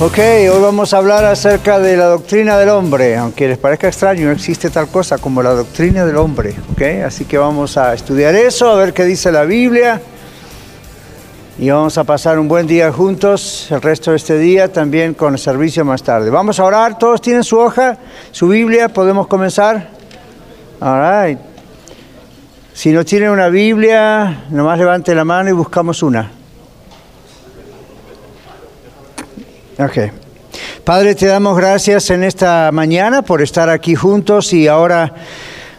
Ok, hoy vamos a hablar acerca de la doctrina del hombre, aunque les parezca extraño, no existe tal cosa como la doctrina del hombre, ok, así que vamos a estudiar eso, a ver qué dice la Biblia y vamos a pasar un buen día juntos, el resto de este día también con el servicio más tarde. Vamos a orar, todos tienen su hoja, su Biblia, podemos comenzar. All right. Si no tienen una Biblia, nomás levante la mano y buscamos una. Ok. Padre, te damos gracias en esta mañana por estar aquí juntos y ahora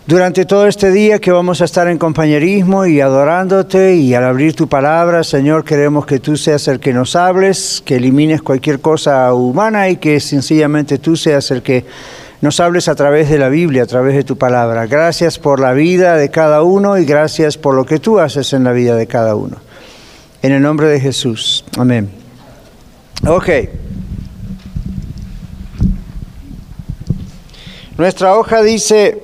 durante todo este día que vamos a estar en compañerismo y adorándote y al abrir tu palabra, Señor, queremos que tú seas el que nos hables, que elimines cualquier cosa humana y que sencillamente tú seas el que nos hables a través de la Biblia, a través de tu palabra. Gracias por la vida de cada uno y gracias por lo que tú haces en la vida de cada uno. En el nombre de Jesús. Amén. Ok. Nuestra hoja dice,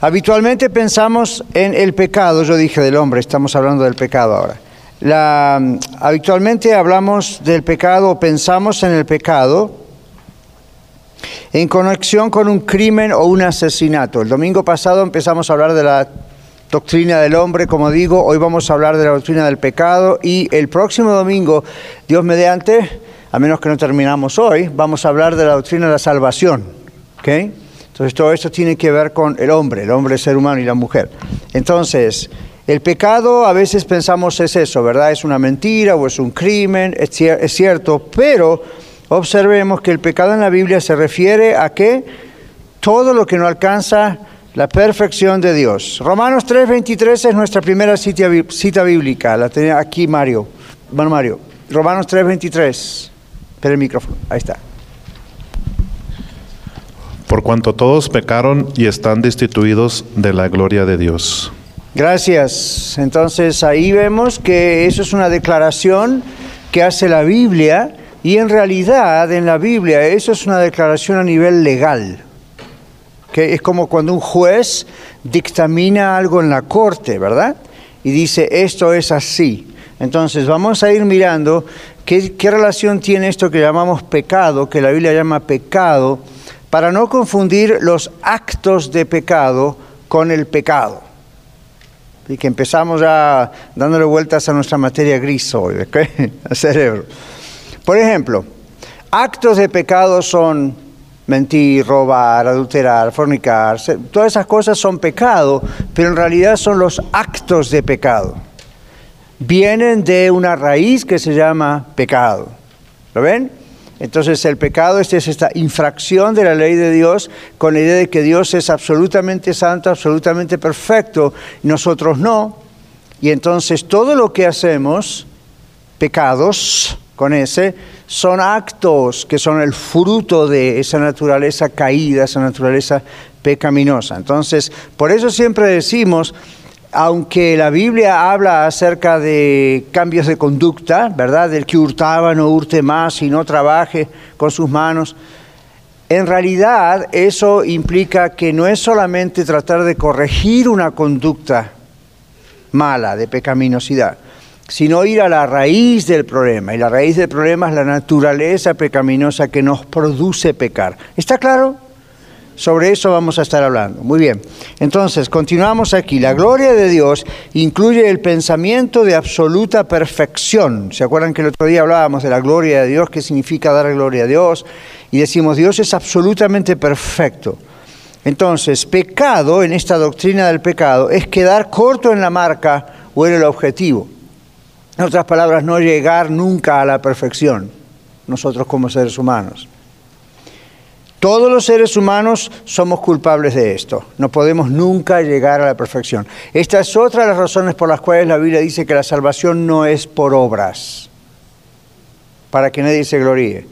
habitualmente pensamos en el pecado, yo dije del hombre, estamos hablando del pecado ahora. La, habitualmente hablamos del pecado o pensamos en el pecado en conexión con un crimen o un asesinato. El domingo pasado empezamos a hablar de la doctrina del hombre, como digo, hoy vamos a hablar de la doctrina del pecado y el próximo domingo, Dios mediante, a menos que no terminamos hoy, vamos a hablar de la doctrina de la salvación. ¿okay? Entonces todo esto tiene que ver con el hombre, el hombre, el ser humano y la mujer. Entonces, el pecado a veces pensamos es eso, ¿verdad? Es una mentira o es un crimen, es, es cierto, pero observemos que el pecado en la Biblia se refiere a que todo lo que no alcanza la perfección de Dios. Romanos 3:23 es nuestra primera cita, cita bíblica, la tenía aquí Mario. Bueno, Mario, Romanos 3:23. Espera el micrófono, ahí está. Por cuanto todos pecaron y están destituidos de la gloria de Dios. Gracias. Entonces ahí vemos que eso es una declaración que hace la Biblia y en realidad en la Biblia eso es una declaración a nivel legal. Que es como cuando un juez dictamina algo en la corte, ¿verdad? Y dice, esto es así. Entonces vamos a ir mirando qué, relación tiene esto que llamamos pecado, que la Biblia llama pecado, para no confundir los actos de pecado con el pecado. Y que empezamos ya dándole vueltas a nuestra materia gris hoy. Al cerebro. Por ejemplo, actos de pecado son mentir, robar, adulterar, fornicar, todas esas cosas son pecado, pero en realidad son los actos de pecado. Vienen de una raíz que se llama pecado. ¿Lo ven? Entonces el pecado es esta infracción de la ley de Dios con la idea de que Dios es absolutamente santo, absolutamente perfecto, nosotros no. Y entonces todo lo que hacemos, pecados con ese, son actos que son el fruto de esa naturaleza caída, esa naturaleza pecaminosa. Entonces, por eso siempre decimos, aunque la Biblia habla acerca de cambios de conducta, ¿verdad? Del que hurtaba no hurte más y no trabaje con sus manos. En realidad eso implica que no es solamente tratar de corregir una conducta mala, de pecaminosidad, sino ir a la raíz del problema. Y la raíz del problema es la naturaleza pecaminosa que nos produce pecar. ¿Está claro? Sobre eso vamos a estar hablando. Muy bien. Entonces, continuamos aquí. La gloria de Dios incluye el pensamiento de absoluta perfección. ¿Se acuerdan que el otro día hablábamos de la gloria de Dios? ¿Qué significa dar gloria a Dios? Y decimos, Dios es absolutamente perfecto. Entonces, pecado, en esta doctrina del pecado, es quedar corto en la marca o en el objetivo. En otras palabras, no llegar nunca a la perfección, nosotros como seres humanos. Todos los seres humanos somos culpables de esto. No podemos nunca llegar a la perfección. Esta es otra de las razones por las cuales la Biblia dice que la salvación no es por obras, para que nadie se gloríe.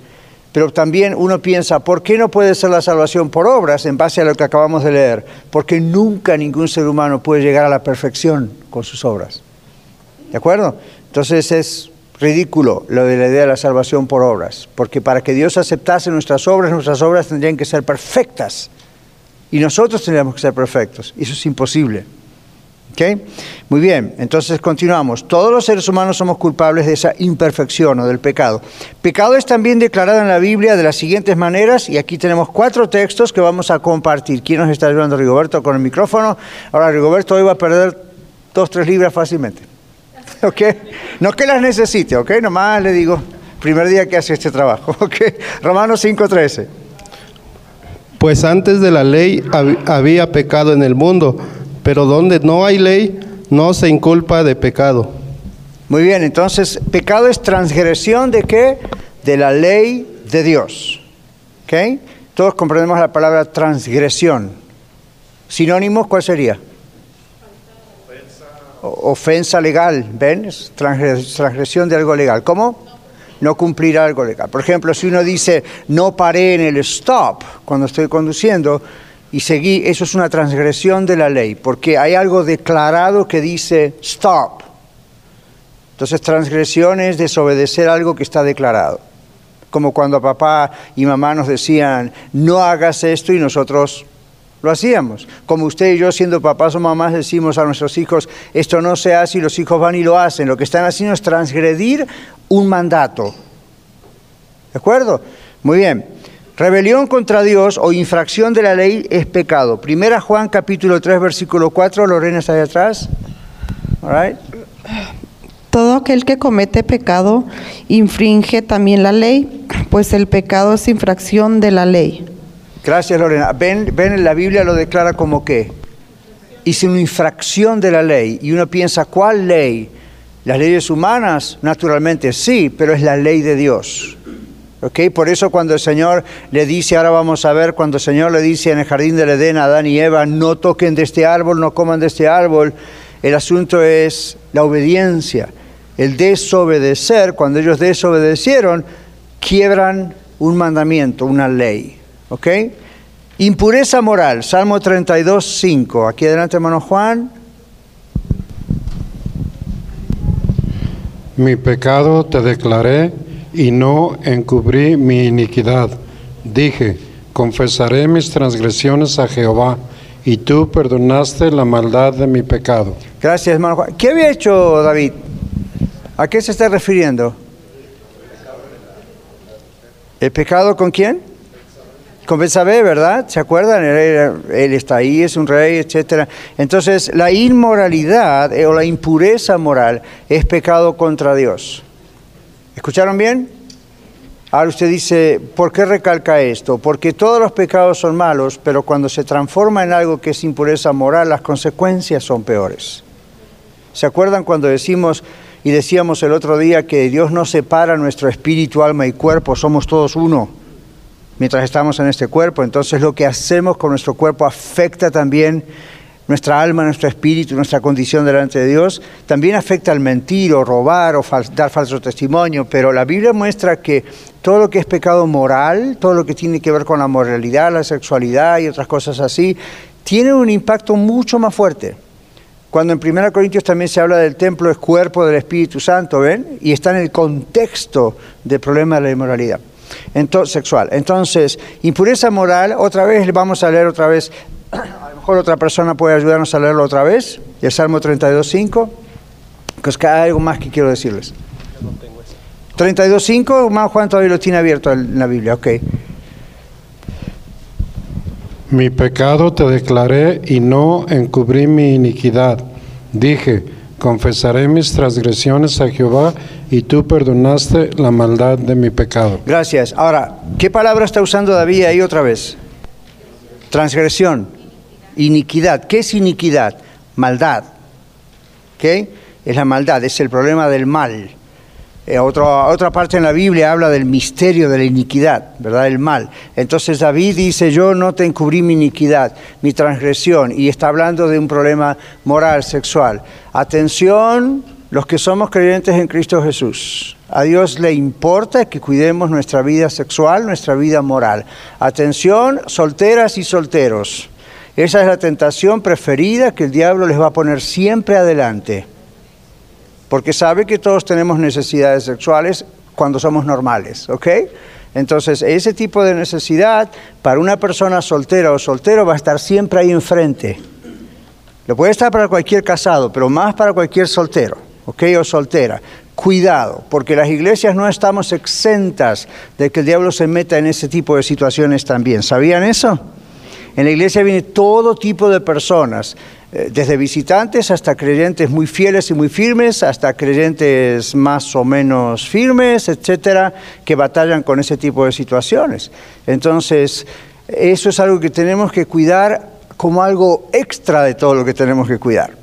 Pero también uno piensa, ¿por qué no puede ser la salvación por obras en base a lo que acabamos de leer? Porque nunca ningún ser humano puede llegar a la perfección con sus obras. ¿De acuerdo? Entonces es ridículo lo de la idea de la salvación por obras, porque para que Dios aceptase nuestras obras, nuestras obras tendrían que ser perfectas y nosotros tendríamos que ser perfectos. Eso es imposible. ¿Ok? Muy bien, entonces continuamos. Todos los seres humanos somos culpables de esa imperfección o del pecado. Pecado es también declarado en la Biblia de las siguientes maneras, y aquí tenemos cuatro textos que vamos a compartir. ¿Quién nos está ayudando, Rigoberto, con el micrófono? Ahora, Rigoberto hoy va a perder dos, tres libras fácilmente. ¿Ok? No que las necesite, ¿ok? Nomás le digo, primer día que hace este trabajo, ¿ok? Romanos 5.13. Pues antes de la ley había pecado en el mundo pero donde no hay ley, no se inculpa de pecado. Muy bien, entonces, pecado es transgresión de qué? De la ley de Dios. ¿Ok? Todos comprendemos la palabra transgresión. Sinónimos, ¿cuál sería? Ofensa legal, ¿ven? Es transgresión de algo legal. ¿Cómo? No cumplir algo legal. Por ejemplo, si uno dice no paré en el stop cuando estoy conduciendo, y seguí, eso es una transgresión de la ley, porque hay algo declarado que dice stop. Entonces transgresión es desobedecer algo que está declarado. Como cuando papá y mamá nos decían, no hagas esto y nosotros lo hacíamos. Como usted y yo siendo papás o mamás decimos a nuestros hijos, esto no se hace y los hijos van y lo hacen. Lo que están haciendo es transgredir un mandato. ¿De acuerdo? Muy bien. Rebelión contra Dios o infracción de la ley es pecado. Primera Juan capítulo 3 versículo 4, Lorena está ahí atrás. Todo aquel que comete pecado infringe también la ley, pues el pecado es infracción de la ley. Gracias Lorena. Ven, ven la Biblia lo declara como que hice una infracción de la ley y uno piensa, ¿cuál ley? Las leyes humanas, naturalmente sí, pero es la ley de Dios. Okay, por eso cuando el Señor le dice, ahora vamos a ver, cuando el Señor le dice en el jardín del Edén a Adán y Eva, no toquen de este árbol, no coman de este árbol, el asunto es la obediencia, el desobedecer. Cuando ellos desobedecieron, quiebran un mandamiento, una ley. ¿Okay? Impureza moral, Salmo 32, 5. Aquí adelante, hermano Juan. Mi pecado te declaré y no encubrí mi iniquidad. Dije, confesaré mis transgresiones a Jehová, y tú perdonaste la maldad de mi pecado. Gracias, hermano Juan. ¿Qué había hecho David? ¿A qué se está refiriendo? ¿El pecado con quién? Con Betsabé, ¿verdad? ¿Se acuerdan? Él, está ahí, es un rey, etc. Entonces, la inmoralidad eh, o la impureza moral es pecado contra Dios. ¿Escucharon bien? Ahora usted dice, ¿por qué recalca esto? Porque todos los pecados son malos, pero cuando se transforma en algo que es impureza moral, las consecuencias son peores. ¿Se acuerdan cuando decimos y decíamos el otro día que Dios no separa nuestro espíritu, alma y cuerpo, somos todos uno mientras estamos en este cuerpo? Entonces lo que hacemos con nuestro cuerpo afecta también nuestra alma, nuestro espíritu, nuestra condición delante de Dios, también afecta al mentir o robar o dar falso testimonio, pero la Biblia muestra que todo lo que es pecado moral, todo lo que tiene que ver con la moralidad, la sexualidad y otras cosas así, tiene un impacto mucho más fuerte. Cuando en 1 Corintios también se habla del templo, es cuerpo del Espíritu Santo, ¿ven? Y está en el contexto del problema de la inmoralidad entonces, sexual. Entonces, impureza moral, otra vez vamos a leer otra vez a lo mejor otra persona puede ayudarnos a leerlo otra vez, el Salmo 32.5, que es que hay algo más que quiero decirles. 32.5, hermano Juan todavía lo tiene abierto en la Biblia, ok. Mi pecado te declaré y no encubrí mi iniquidad. Dije, confesaré mis transgresiones a Jehová y tú perdonaste la maldad de mi pecado. Gracias. Ahora, ¿qué palabra está usando David ahí otra vez? Transgresión. Iniquidad. ¿Qué es iniquidad? Maldad. ¿Qué? Es la maldad, es el problema del mal. Eh, otra parte en la Biblia habla del misterio de la iniquidad, ¿verdad? El mal. Entonces David dice, yo no te encubrí mi iniquidad, mi transgresión, y está hablando de un problema moral, sexual. Atención, los que somos creyentes en Cristo Jesús. A Dios le importa que cuidemos nuestra vida sexual, nuestra vida moral. Atención, solteras y solteros. Esa es la tentación preferida que el diablo les va a poner siempre adelante. Porque sabe que todos tenemos necesidades sexuales cuando somos normales, ¿ok? Entonces, ese tipo de necesidad para una persona soltera o soltero va a estar siempre ahí enfrente. Lo puede estar para cualquier casado, pero más para cualquier soltero, ¿ok? O soltera. Cuidado, porque las iglesias no estamos exentas de que el diablo se meta en ese tipo de situaciones también. ¿Sabían eso? En la iglesia viene todo tipo de personas, eh, desde visitantes hasta creyentes muy fieles y muy firmes, hasta creyentes más o menos firmes, etcétera, que batallan con ese tipo de situaciones. Entonces, eso es algo que tenemos que cuidar como algo extra de todo lo que tenemos que cuidar.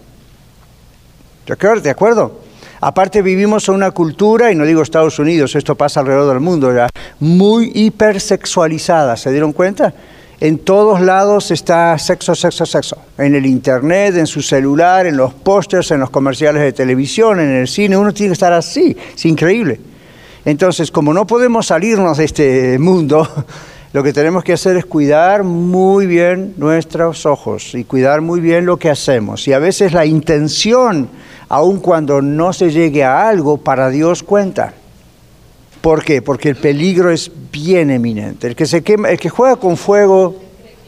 ¿De acuerdo? Aparte vivimos en una cultura, y no digo Estados Unidos, esto pasa alrededor del mundo ya, muy hipersexualizada, ¿se dieron cuenta? En todos lados está sexo, sexo, sexo. En el internet, en su celular, en los pósters, en los comerciales de televisión, en el cine. Uno tiene que estar así. Es increíble. Entonces, como no podemos salirnos de este mundo, lo que tenemos que hacer es cuidar muy bien nuestros ojos y cuidar muy bien lo que hacemos. Y a veces la intención, aun cuando no se llegue a algo, para Dios cuenta. ¿Por qué? Porque el peligro es bien eminente. El que, se quema, el que juega con fuego,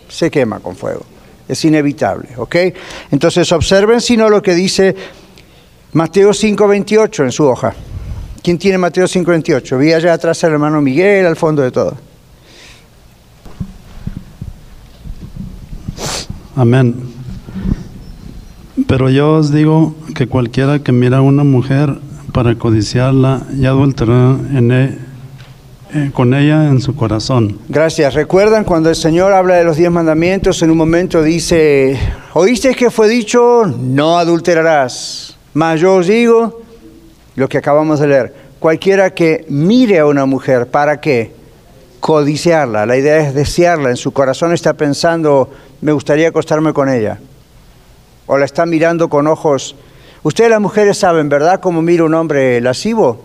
se quema con fuego. Es inevitable, ¿ok? Entonces observen sino lo que dice Mateo 5.28 en su hoja. ¿Quién tiene Mateo 5.28? Vi allá atrás al hermano Miguel, al fondo de todo. Amén. Pero yo os digo que cualquiera que mira a una mujer para codiciarla y adulterar en e, eh, con ella en su corazón. Gracias. ¿Recuerdan cuando el Señor habla de los diez mandamientos? En un momento dice, ¿oíste que fue dicho? No adulterarás. Mas yo os digo lo que acabamos de leer. Cualquiera que mire a una mujer, ¿para qué? Codiciarla. La idea es desearla. En su corazón está pensando, me gustaría acostarme con ella. O la está mirando con ojos Ustedes las mujeres saben, ¿verdad?, cómo mira un hombre lascivo.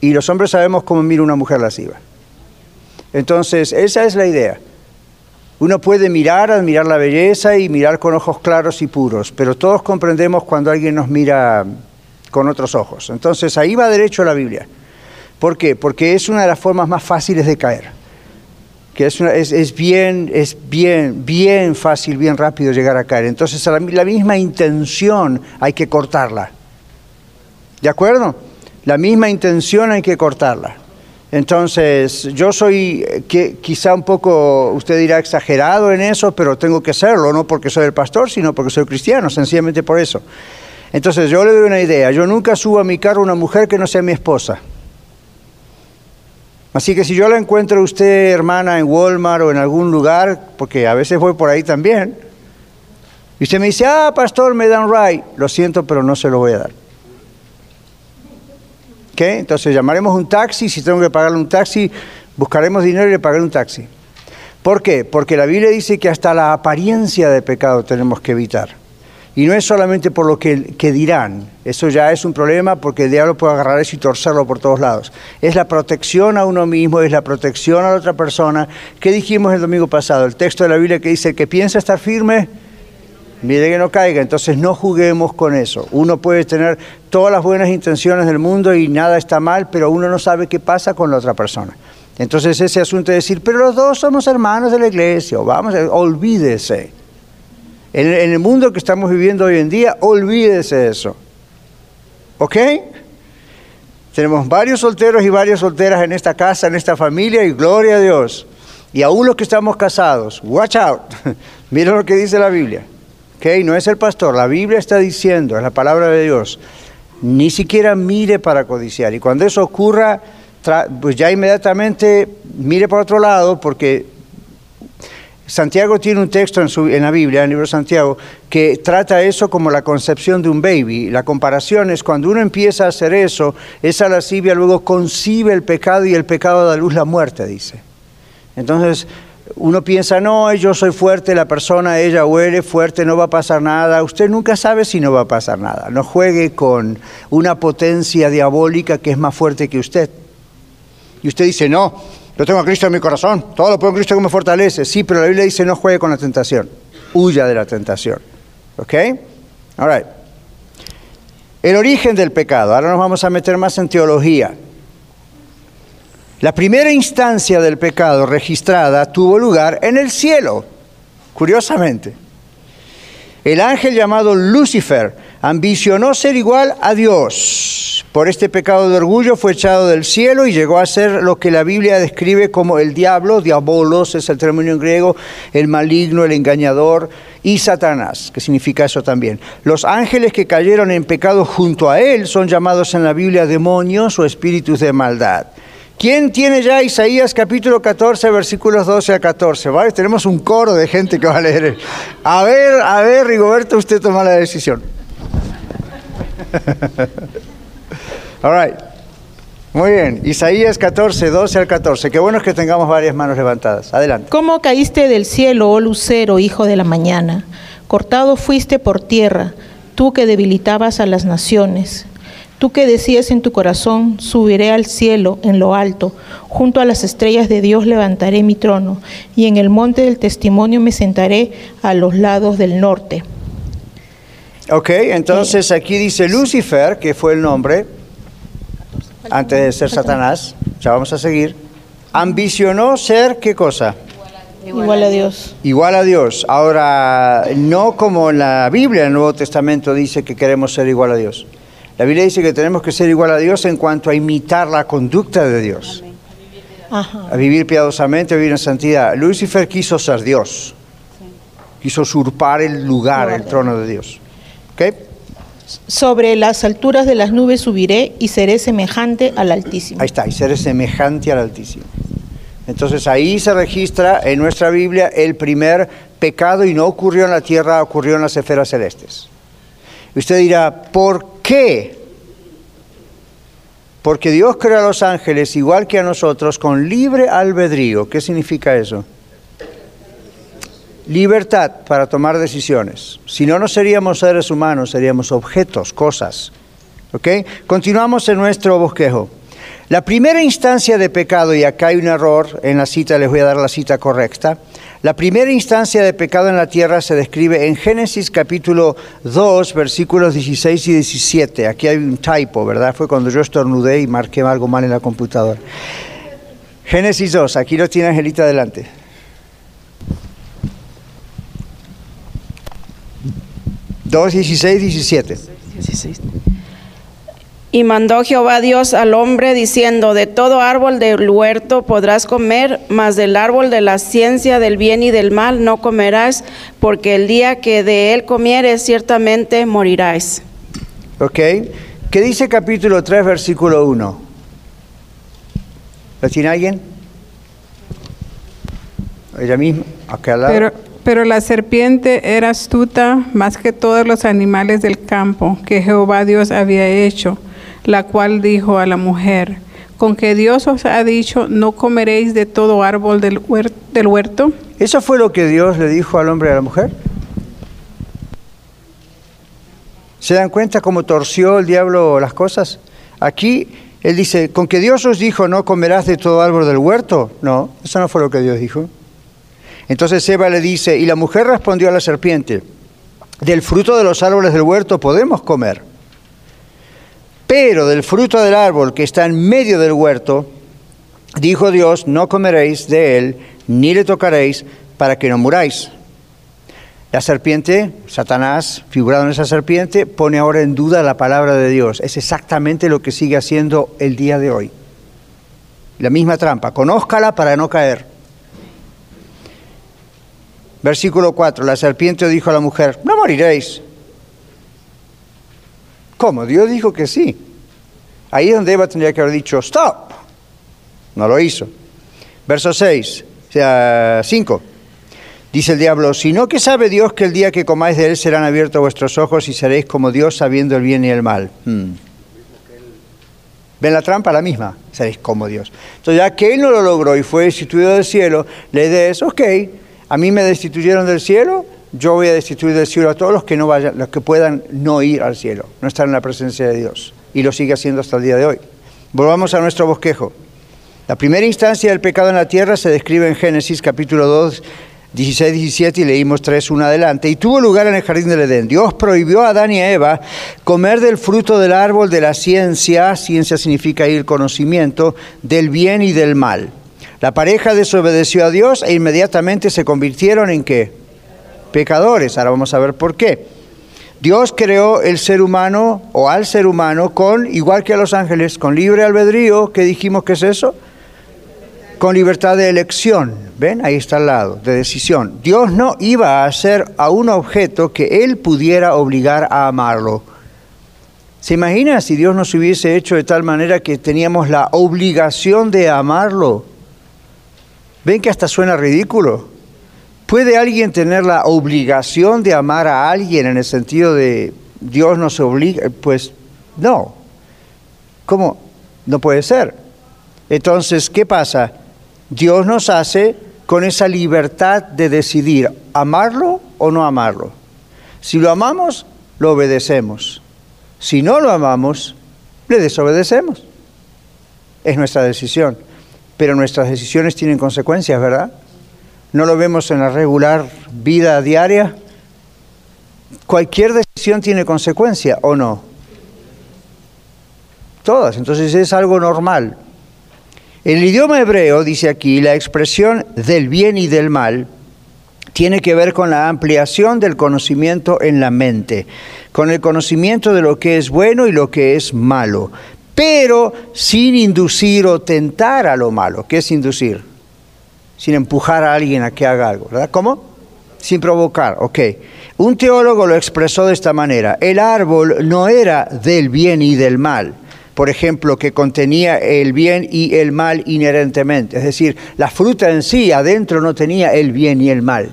Y los hombres sabemos cómo mira una mujer lasciva. Entonces, esa es la idea. Uno puede mirar, admirar la belleza y mirar con ojos claros y puros, pero todos comprendemos cuando alguien nos mira con otros ojos. Entonces, ahí va derecho la Biblia. ¿Por qué? Porque es una de las formas más fáciles de caer que es, es, bien, es bien, bien fácil, bien rápido llegar a caer. Entonces la, la misma intención hay que cortarla. ¿De acuerdo? La misma intención hay que cortarla. Entonces, yo soy eh, que, quizá un poco, usted dirá exagerado en eso, pero tengo que serlo, no porque soy el pastor, sino porque soy cristiano, sencillamente por eso. Entonces, yo le doy una idea, yo nunca subo a mi carro una mujer que no sea mi esposa. Así que si yo la encuentro a usted, hermana, en Walmart o en algún lugar, porque a veces voy por ahí también, y usted me dice, ah, pastor, me dan right, lo siento, pero no se lo voy a dar. ¿Qué? Entonces llamaremos un taxi, si tengo que pagarle un taxi, buscaremos dinero y le pagaré un taxi. ¿Por qué? Porque la Biblia dice que hasta la apariencia de pecado tenemos que evitar. Y no es solamente por lo que, dirán, eso ya es un problema porque el diablo puede agarrar eso y torcerlo por todos lados. Es la protección a uno mismo, es la protección a la otra persona. ¿Qué dijimos el domingo pasado? El texto de la Biblia que dice, que piensa estar firme, mire que no caiga. Entonces no juguemos con eso. Uno puede tener todas las buenas intenciones del mundo y nada está mal, pero uno no sabe qué pasa con la otra persona. Entonces ese asunto de decir, pero los dos somos hermanos de la iglesia, vamos, olvídese. En, el mundo que estamos viviendo hoy en día, olvídese de eso. ¿Ok? Tenemos varios solteros y varias solteras en esta casa, en esta familia, y gloria a Dios. Y aún los que estamos casados, watch out. Mira lo que dice la Biblia. ¿Ok? No es el pastor, la Biblia está diciendo, es la palabra de Dios. Ni siquiera mire para codiciar. Y cuando eso ocurra, pues ya inmediatamente mire para otro lado, porque Santiago tiene un texto en, la Biblia, en el libro de Santiago, que trata eso como la concepción de un baby. La comparación es cuando uno empieza a hacer eso, esa lascivia luego concibe el pecado y el pecado da luz la muerte, dice. Entonces, Uno piensa, no, yo soy fuerte, la persona, ella huele fuerte, no va a pasar nada. Usted nunca sabe si no va a pasar nada. No juegue con una potencia diabólica que es más fuerte que usted. Y usted dice, no, yo tengo a Cristo en mi corazón, todo lo puedo en Cristo que me fortalece. Sí, pero la Biblia dice, no juegue con la tentación, huya de la tentación. ¿Ok? All right. El origen del pecado. Ahora nos vamos a meter más en teología. La primera instancia del pecado registrada tuvo lugar en el cielo, curiosamente. El ángel llamado Lucifer ambicionó ser igual a Dios. Por este pecado de orgullo fue echado del cielo y llegó a ser lo que la Biblia describe como el diablo, diabolos es el término en griego, el maligno, el engañador, y Satanás, que significa eso también. Los ángeles que cayeron en pecado junto a él son llamados en la Biblia demonios o espíritus de maldad. ¿Quién tiene ya Isaías capítulo 14, versículos 12 a 14? ¿Vale? Tenemos un coro de gente que va a leer. A ver, a ver, Rigoberto, usted toma la decisión. All right. Muy bien, Isaías 14, 12 al 14. Qué bueno es que tengamos varias manos levantadas. Adelante. ¿Cómo caíste del cielo, oh lucero, hijo de la mañana? Cortado fuiste por tierra, tú que debilitabas a las naciones. Tú que decías en tu corazón, subiré al cielo en lo alto, junto a las estrellas de Dios levantaré mi trono, y en el monte del testimonio me sentaré a los lados del norte. Ok, entonces aquí dice Lucifer, que fue el nombre, antes de ser Satanás, ya vamos a seguir, ambicionó ser qué cosa? Igual a Dios. Igual a Dios. Ahora, no como la Biblia, el Nuevo Testamento dice que queremos ser igual a Dios. La Biblia dice que tenemos que ser igual a Dios en cuanto a imitar la conducta de Dios. A vivir piadosamente, a vivir en santidad. Lucifer quiso ser Dios. Quiso usurpar el lugar, el trono de Dios. Sobre las alturas de las nubes subiré y seré semejante al Altísimo. Ahí está, y seré semejante al Altísimo. Entonces ahí se registra en nuestra Biblia el primer pecado y no ocurrió en la tierra, ocurrió en las esferas celestes. Y usted dirá, ¿por qué? Porque Dios creó a los ángeles igual que a nosotros con libre albedrío. ¿Qué significa eso? Libertad para tomar decisiones. Si no, no seríamos seres humanos, seríamos objetos, cosas. ¿Ok? Continuamos en nuestro bosquejo. La primera instancia de pecado, y acá hay un error en la cita, les voy a dar la cita correcta. La primera instancia de pecado en la tierra se describe en Génesis capítulo 2, versículos 16 y 17. Aquí hay un typo, ¿verdad? Fue cuando yo estornudé y marqué algo mal en la computadora. Génesis 2, aquí lo tiene Angelita adelante. 2, 16, 17. Y mandó Jehová Dios al hombre diciendo, de todo árbol del huerto podrás comer, mas del árbol de la ciencia del bien y del mal no comerás, porque el día que de él comieres ciertamente morirás. ¿Ok? ¿Qué dice capítulo 3, versículo 1? ¿Lo tiene alguien? Ella misma, acá al lado. Pero, pero la serpiente era astuta más que todos los animales del campo que Jehová Dios había hecho, la cual dijo a la mujer, con que Dios os ha dicho, no comeréis de todo árbol del, huer- del huerto. ¿Eso fue lo que Dios le dijo al hombre y a la mujer? ¿Se dan cuenta cómo torció el diablo las cosas? Aquí él dice, con que Dios os dijo, no comerás de todo árbol del huerto. No, eso no fue lo que Dios dijo. Entonces Eva le dice, y la mujer respondió a la serpiente, del fruto de los árboles del huerto podemos comer, pero del fruto del árbol que está en medio del huerto, dijo Dios, no comeréis de él, ni le tocaréis, para que no muráis. La serpiente, Satanás, figurado en esa serpiente, pone ahora en duda la palabra de Dios. Es exactamente lo que sigue haciendo el día de hoy. La misma trampa, conózcala para no caer. Versículo 4, la serpiente dijo a la mujer, no moriréis. ¿Cómo? Dios dijo que sí. Ahí es donde Eva tendría que haber dicho, stop. No lo hizo. Verso 6, o sea, 5. Dice el diablo, sino que sabe Dios que el día que comáis de él serán abiertos vuestros ojos y seréis como Dios sabiendo el bien y el mal. Hmm. ¿Ven la trampa? La misma. Seréis como Dios. Entonces, ya que él no lo logró y fue destituido del cielo, la idea es, ok, a mí me destituyeron del cielo, yo voy a destituir del cielo a todos los que no vayan, los que puedan no ir al cielo, no estar en la presencia de Dios. Y lo sigue haciendo hasta el día de hoy. Volvamos a nuestro bosquejo. La primera instancia del pecado en la tierra se describe en Génesis capítulo 2, 16, 17 y leímos 3, 1 adelante. Y tuvo lugar en el jardín del Edén. Dios prohibió a Adán y a Eva comer del fruto del árbol de la ciencia, ciencia significa ir conocimiento, del bien y del mal. La pareja desobedeció a Dios e inmediatamente se convirtieron en qué? Pecadores. Ahora vamos a ver por qué. Dios creó el ser humano o al ser humano con, igual que a los ángeles, con libre albedrío. ¿Qué dijimos que es eso? Con libertad de elección. ¿Ven? Ahí está al lado, de decisión. Dios no iba a hacer a un objeto que él pudiera obligar a amarlo. ¿Se imagina si Dios nos hubiese hecho de tal manera que teníamos la obligación de amarlo? ¿Ven que hasta suena ridículo? ¿Puede alguien tener la obligación de amar a alguien en el sentido de Dios nos obliga? Pues no. ¿Cómo? No puede ser. Entonces, ¿qué pasa? Dios nos hace con esa libertad de decidir amarlo o no amarlo. Si lo amamos, lo obedecemos. Si no lo amamos, le desobedecemos. Es nuestra decisión. Pero nuestras decisiones tienen consecuencias, ¿verdad? ¿No lo vemos en la regular vida diaria? Cualquier decisión tiene consecuencia o no. Todas. Entonces es algo normal. El idioma hebreo, dice aquí, la expresión del bien y del mal tiene que ver con la ampliación del conocimiento en la mente, con el conocimiento de lo que es bueno y lo que es malo, pero sin inducir o tentar a lo malo. ¿Qué es inducir? Sin empujar a alguien a que haga algo, ¿verdad? ¿Cómo? Sin provocar, ok. Un teólogo lo expresó de esta manera, el árbol no era del bien y del mal, por ejemplo, que contenía el bien y el mal inherentemente. Es decir, la fruta en sí adentro no tenía el bien y el mal.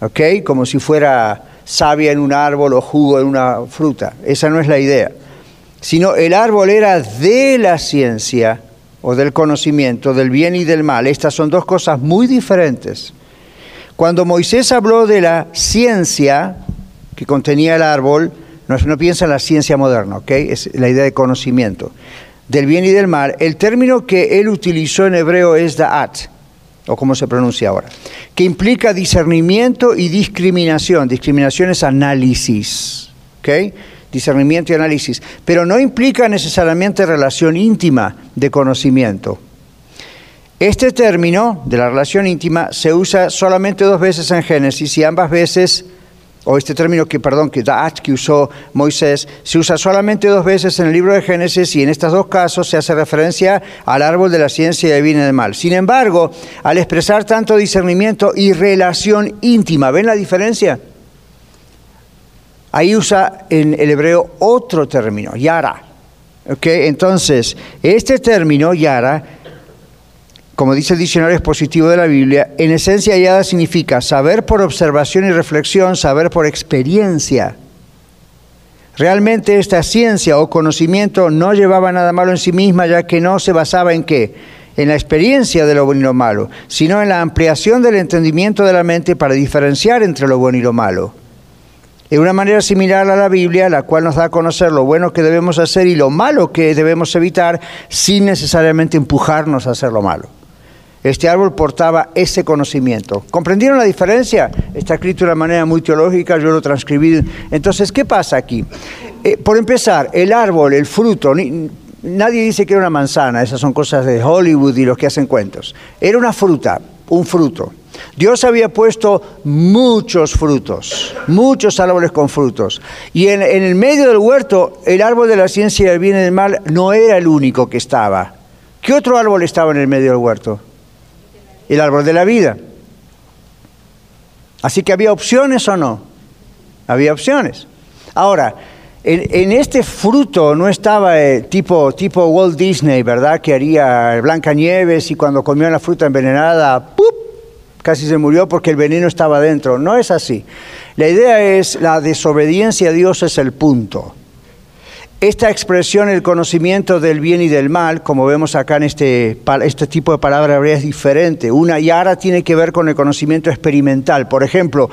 ¿Ok? Como si fuera savia en un árbol o jugo en una fruta. Esa no es la idea. Sino el árbol era de la ciencia o del conocimiento, del bien y del mal. Estas son dos cosas muy diferentes. Cuando Moisés habló de la ciencia que contenía el árbol, no, piensa en la ciencia moderna, ¿ok? Es la idea de conocimiento. Del bien y del mal, el término que él utilizó en hebreo es da'at, o como se pronuncia ahora, que implica discernimiento y discriminación. Discriminación es análisis, ¿ok? Discernimiento y análisis, pero no implica necesariamente relación íntima de conocimiento. Este término de la relación íntima se usa solamente dos veces en Génesis y ambas veces o este término que, perdón, que Da'at, que usó Moisés, se usa solamente dos veces en el libro de Génesis y en estos dos casos se hace referencia al árbol de la ciencia del bien y del mal. Sin embargo, al expresar tanto discernimiento y relación íntima, ¿ven la diferencia? Ahí usa en el hebreo otro término, yara. ¿Okay? Entonces, este término, yara, como dice el diccionario expositivo de la Biblia, en esencia hallada significa saber por observación y reflexión, saber por experiencia. Realmente esta ciencia o conocimiento no llevaba nada malo en sí misma, ya que no se basaba en qué? En la experiencia de lo bueno y lo malo, sino en la ampliación del entendimiento de la mente para diferenciar entre lo bueno y lo malo. De una manera similar a la Biblia, la cual nos da a conocer lo bueno que debemos hacer y lo malo que debemos evitar, sin necesariamente empujarnos a hacer lo malo. Este árbol portaba ese conocimiento. ¿Comprendieron la diferencia? Está escrito de una manera muy teológica, yo lo transcribí. Entonces, ¿qué pasa aquí? Eh, por empezar, el árbol, el fruto, nadie dice que era una manzana, esas son cosas de Hollywood y los que hacen cuentos. Era una fruta, un fruto. Dios había puesto muchos frutos, muchos árboles con frutos. Y en, el medio del huerto, el árbol de la ciencia del bien y del mal no era el único que estaba. ¿Qué otro árbol estaba en el medio del huerto? el árbol de la vida. Así que había opciones o no. Había opciones. Ahora, en, este fruto no estaba eh, tipo, tipo Walt Disney, ¿verdad? Que haría Blancanieves y cuando comió la fruta envenenada. Casi se murió porque el veneno estaba dentro. No es así. La idea es la desobediencia a Dios es el punto. esta expresión, el conocimiento del bien y del mal, como vemos acá en este, este tipo de palabra es diferente. Una yara tiene que ver con el conocimiento experimental. Por ejemplo,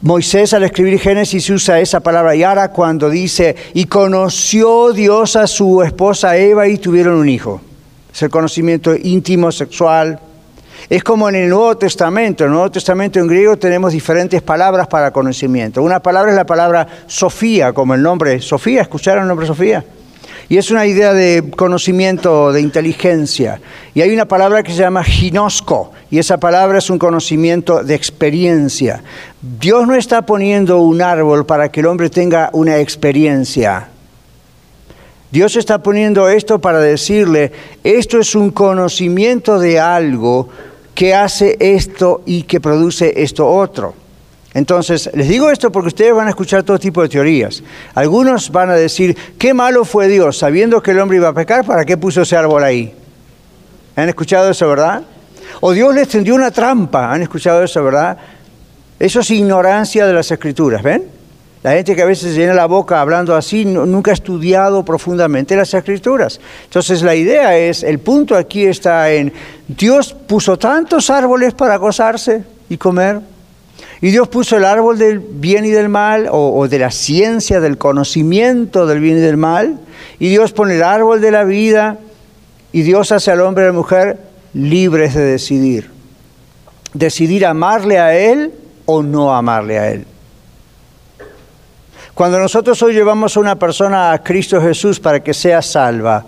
Moisés al escribir Génesis usa esa palabra yara cuando dice, y conoció Dios a su esposa Eva y tuvieron un hijo. Es el conocimiento íntimo, sexual. Es como en el Nuevo Testamento. En el Nuevo Testamento en griego tenemos diferentes palabras para conocimiento. Una palabra es la palabra Sofía, como el nombre Sofía. ¿Escucharon el nombre Sofía? Y es una idea de conocimiento, de inteligencia. Y hay una palabra que se llama ginosco, y esa palabra es un conocimiento de experiencia. Dios no está poniendo un árbol para que el hombre tenga una experiencia. Dios está poniendo esto para decirle, esto es un conocimiento de algo que hace esto y que produce esto otro. Entonces, les digo esto porque ustedes van a escuchar todo tipo de teorías. Algunos van a decir, qué malo fue Dios, sabiendo que el hombre iba a pecar, ¿para qué puso ese árbol ahí? ¿Han escuchado eso, verdad? O Dios les tendió una trampa, ¿han escuchado eso, verdad? Eso es ignorancia de las escrituras, ¿ven? La gente que a veces llena la boca hablando así nunca ha estudiado profundamente las escrituras. Entonces la idea es, el punto aquí está en, Dios puso tantos árboles para gozarse y comer, y Dios puso el árbol del bien y del mal, o, o de la ciencia, del conocimiento del bien y del mal, y Dios pone el árbol de la vida, y Dios hace al hombre y a la mujer libres de decidir. Decidir amarle a Él o no amarle a Él. Cuando nosotros hoy llevamos a una persona a Cristo Jesús para que sea salva,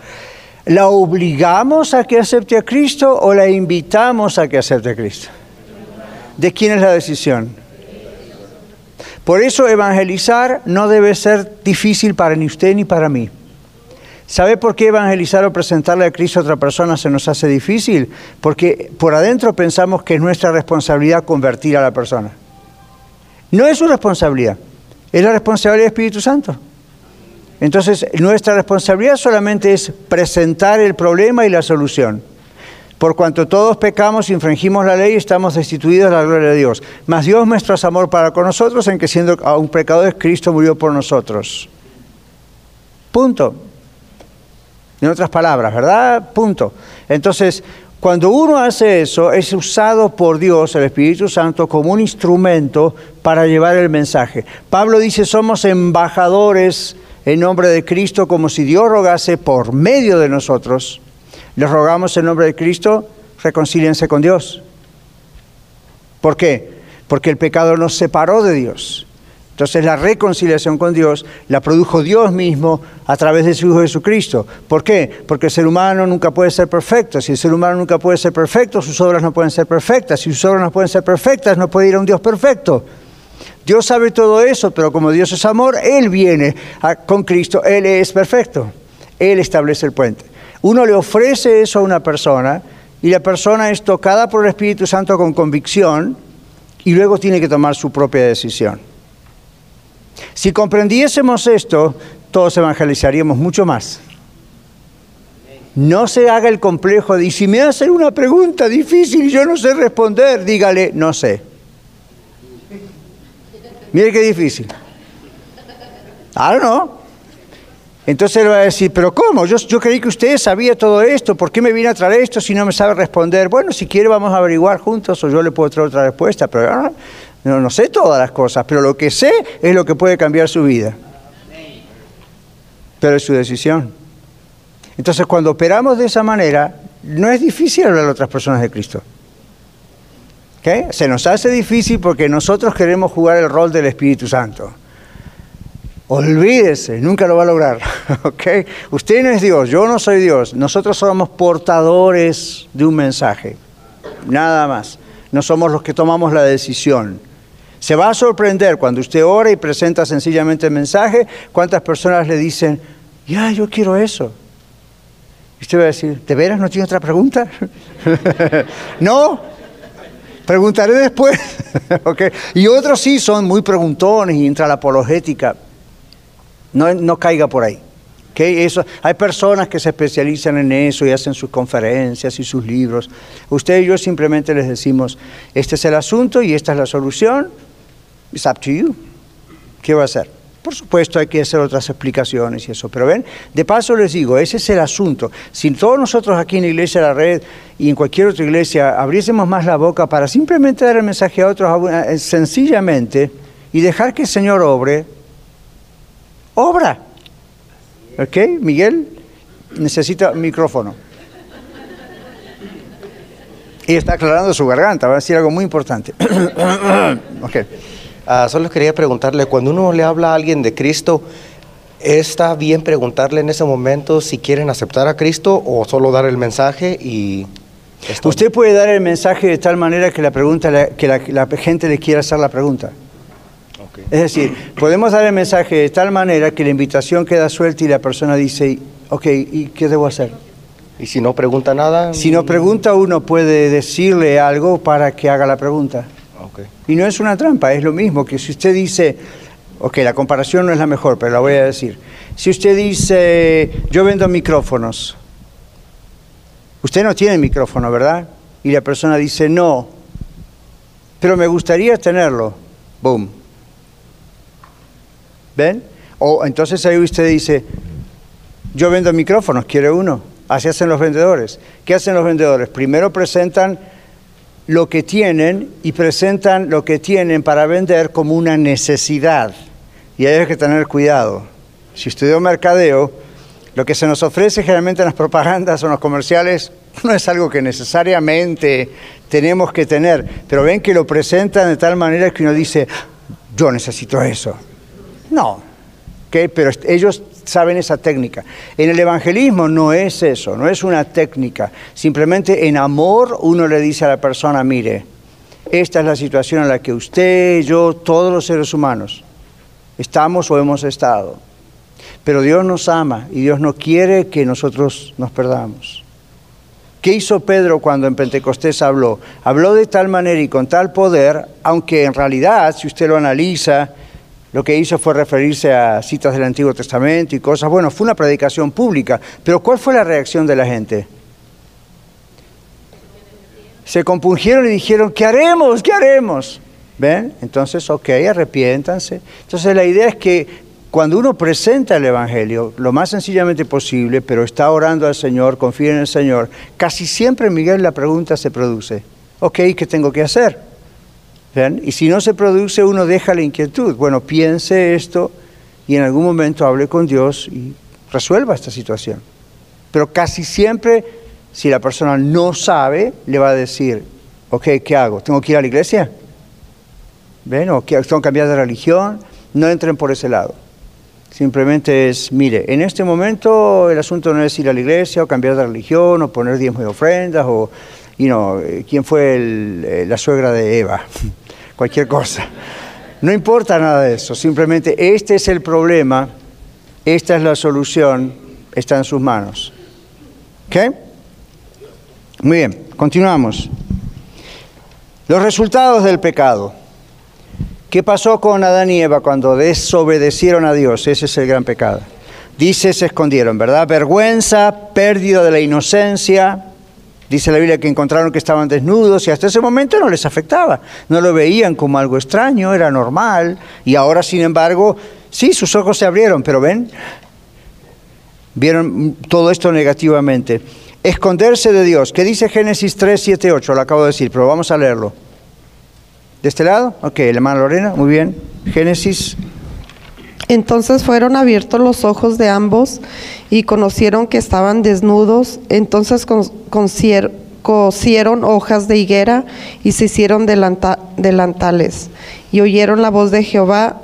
¿la obligamos a que acepte a Cristo o la invitamos a que acepte a Cristo? ¿De quién es la decisión? Por eso evangelizar no debe ser difícil para ni usted ni para mí. ¿Sabe por qué evangelizar o presentarle a Cristo a otra persona se nos hace difícil? Porque por adentro pensamos que es nuestra responsabilidad convertir a la persona. No es su responsabilidad, es la responsabilidad del Espíritu Santo. Entonces, nuestra responsabilidad solamente es presentar el problema y la solución. Por cuanto todos pecamos, infringimos la ley, estamos destituidos de la gloria de Dios. Mas Dios muestra su amor para con nosotros en que siendo aún pecadores, Cristo murió por nosotros. Punto. En otras palabras, ¿verdad? Punto. Entonces, cuando uno hace eso, es usado por Dios, el Espíritu Santo, como un instrumento para llevar el mensaje. Pablo dice, somos embajadores en nombre de Cristo, como si Dios rogase por medio de nosotros. Les rogamos en nombre de Cristo, reconcíliense con Dios. ¿Por qué? Porque el pecado nos separó de Dios. Entonces la reconciliación con Dios la produjo Dios mismo a través de su Hijo Jesucristo. ¿Por qué? Porque el ser humano nunca puede ser perfecto. Si el ser humano nunca puede ser perfecto, sus obras no pueden ser perfectas. Si sus obras no pueden ser perfectas, no puede ir a un Dios perfecto. Dios sabe todo eso, pero como Dios es amor, Él viene con Cristo, Él es perfecto. Él establece el puente. Uno le ofrece eso a una persona y la persona es tocada por el Espíritu Santo con convicción y luego tiene que tomar su propia decisión. Si comprendiésemos esto, todos evangelizaríamos mucho más. No se haga el complejo de, y si me hacen una pregunta difícil y yo no sé responder, dígale, no sé. Mire qué difícil. Ahora no. Entonces él va a decir, pero ¿cómo? Yo, creí que usted sabía todo esto, ¿por qué me viene a traer esto si no me sabe responder? Bueno, si quiere vamos a averiguar juntos o yo le puedo traer otra respuesta, pero no, no, sé todas las cosas, pero lo que sé es lo que puede cambiar su vida. Pero es su decisión. Entonces cuando operamos de esa manera, no es difícil hablar a otras personas de Cristo. ¿Ok? Se nos hace difícil porque nosotros queremos jugar el rol del Espíritu Santo. Olvídese, nunca lo va a lograr. ¿ok? Usted no es Dios, yo no soy Dios. Nosotros somos portadores de un mensaje. Nada más. No somos los que tomamos la decisión. Se va a sorprender cuando usted ora y presenta sencillamente el mensaje, cuántas personas le dicen, ya, yo quiero eso. Y usted va a decir, ¿de veras no tiene otra pregunta? no, preguntaré después. ¿ok? Y otros sí son muy preguntones y entra la apologética. No, no caiga por ahí. ¿ok? Eso, hay personas que se especializan en eso y hacen sus conferencias y sus libros. Usted y yo simplemente les decimos, este es el asunto y esta es la solución. It's up to you. ¿Qué va a hacer? Por supuesto hay que hacer otras explicaciones y eso, pero ven, de paso les digo, ese es el asunto. Si todos nosotros aquí en la Iglesia de la Red y en cualquier otra iglesia abriésemos más la boca para simplemente dar el mensaje a otros eh, sencillamente y dejar que el Señor obre, obra. ¿Ok? Miguel necesita micrófono. Y está aclarando su garganta, va a decir algo muy importante. ok. Ah, solo quería preguntarle, cuando uno le habla a alguien de Cristo, ¿está bien preguntarle en ese momento si quieren aceptar a Cristo o solo dar el mensaje y... Usted puede dar el mensaje de tal manera que la, pregunta, que la, gente le quiera hacer la pregunta. Es decir, podemos dar el mensaje de tal manera que la invitación queda suelta y la persona dice, ok, ¿y qué debo hacer? ¿Y si no pregunta nada? Si no pregunta, uno puede decirle algo para que haga la pregunta. Y no es una trampa, es lo mismo que si usted dice, ok, la comparación no es la mejor, pero la voy a decir. Si usted dice, yo vendo micrófonos, usted no tiene micrófono, ¿verdad? Y la persona dice, no, pero me gustaría tenerlo. Boom. ¿Ven? O entonces ahí usted dice, yo vendo micrófonos, ¿quiere uno? Así hacen los vendedores. ¿Qué hacen los vendedores? Primero presentan lo que tienen y presentan lo que tienen para vender como una necesidad. Y ahí hay que tener cuidado. Si estudió mercadeo, lo que se nos ofrece generalmente en las propagandas o en los comerciales no es algo que necesariamente tenemos que tener, pero ven que lo presentan de tal manera que uno dice, yo necesito eso. No, pero ellos saben esa técnica. En el evangelismo no es eso, no es una técnica. Simplemente en amor uno le dice a la persona, mire, esta es la situación en la que usted, yo, todos los seres humanos estamos o hemos estado. Pero Dios nos ama y Dios no quiere que nosotros nos perdamos. ¿Qué hizo Pedro cuando en Pentecostés habló? Habló de tal manera y con tal poder, aunque en realidad, si usted lo analiza, lo que hizo fue referirse a citas del Antiguo Testamento y cosas. Bueno, fue una predicación pública, pero ¿cuál fue la reacción de la gente? Se compungieron y dijeron, ¿qué haremos? ¿Qué haremos? ¿Ven? Entonces, ok, arrepiéntanse. Entonces la idea es que cuando uno presenta el Evangelio, lo más sencillamente posible, pero está orando al Señor, confía en el Señor, casi siempre, Miguel, la pregunta se produce, ok, ¿qué tengo que hacer? Y si no se produce, uno deja la inquietud. Bueno, piense esto y en algún momento hable con Dios y resuelva esta situación. Pero casi siempre, si la persona no sabe, le va a decir, ok, ¿qué hago? ¿Tengo que ir a la iglesia? ¿Ven? ¿O tengo que cambiar de religión? No entren por ese lado. Simplemente es, mire, en este momento el asunto no es ir a la iglesia o cambiar de religión o poner diezmos y ofrendas o, y no, ¿quién fue eh, la suegra de Eva? cualquier cosa. No importa nada de eso, simplemente este es el problema, esta es la solución, está en sus manos. ¿Ok? Muy bien, continuamos. Los resultados del pecado. ¿Qué pasó con Adán y Eva cuando desobedecieron a Dios? Ese es el gran pecado. Dice, se escondieron, ¿verdad? Vergüenza, pérdida de la inocencia, Dice la Biblia que encontraron que estaban desnudos y hasta ese momento no les afectaba. No lo veían como algo extraño, era normal. Y ahora, sin embargo, sí, sus ojos se abrieron, pero ven, vieron todo esto negativamente. Esconderse de Dios. ¿Qué dice Génesis 3, 7, 8? Lo acabo de decir, pero vamos a leerlo. ¿De este lado? Ok, la hermana Lorena, muy bien. Génesis entonces fueron abiertos los ojos de ambos y conocieron que estaban desnudos. Entonces cosieron hojas de higuera y se hicieron delantales. Y oyeron la voz de Jehová,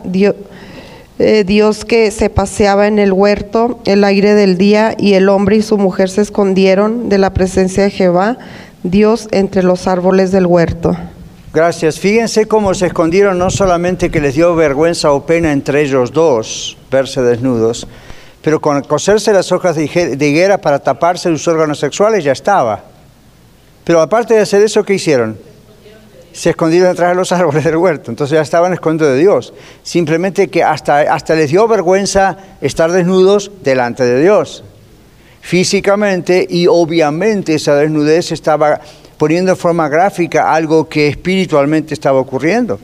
eh, Dios, que se paseaba en el huerto, el aire del día, y el hombre y su mujer se escondieron de la presencia de Jehová, Dios, entre los árboles del huerto. Gracias. Fíjense cómo se escondieron, no solamente que les dio vergüenza o pena entre ellos dos verse desnudos, pero con coserse las hojas de higuera para taparse sus órganos sexuales ya estaba. Pero aparte de hacer eso, ¿qué hicieron? Se escondieron detrás de los árboles del huerto, entonces ya estaban escondidos de Dios. Simplemente que hasta, hasta les dio vergüenza estar desnudos delante de Dios. Físicamente y obviamente esa desnudez estaba poniendo en forma gráfica algo que espiritualmente estaba ocurriendo.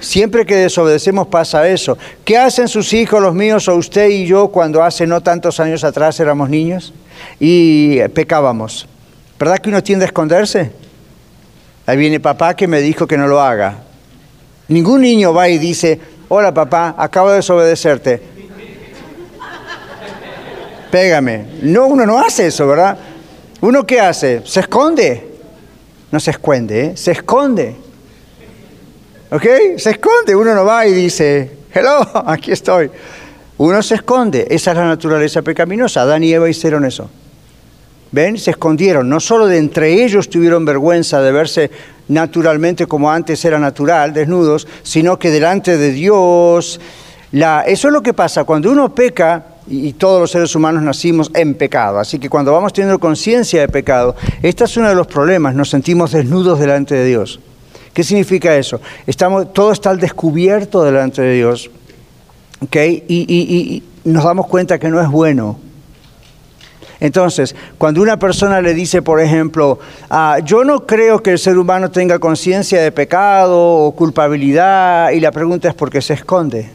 Siempre que desobedecemos pasa eso. ¿Qué hacen sus hijos, los míos o usted y yo cuando hace no tantos años atrás éramos niños y pecábamos? ¿Verdad que uno tiende a esconderse? Ahí viene papá que me dijo que no lo haga. Ningún niño va y dice, hola papá, acabo de desobedecerte. Pégame. No, uno no hace eso, ¿verdad? ¿Uno qué hace? Se esconde. No se esconde, ¿eh? se esconde. ¿Ok? Se esconde. Uno no va y dice, hello, aquí estoy. Uno se esconde. Esa es la naturaleza pecaminosa. Adán y Eva hicieron eso. ¿Ven? Se escondieron. No solo de entre ellos tuvieron vergüenza de verse naturalmente como antes era natural, desnudos, sino que delante de Dios. La, eso es lo que pasa. Cuando uno peca, y todos los seres humanos nacimos en pecado. Así que cuando vamos teniendo conciencia de pecado, este es uno de los problemas, nos sentimos desnudos delante de Dios. ¿Qué significa eso? Estamos, todo está al descubierto delante de Dios, ¿okay? y, nos damos cuenta que no es bueno. Entonces, cuando una persona le dice, por ejemplo, ah, yo no creo que el ser humano tenga conciencia de pecado o culpabilidad, y la pregunta es por qué se esconde.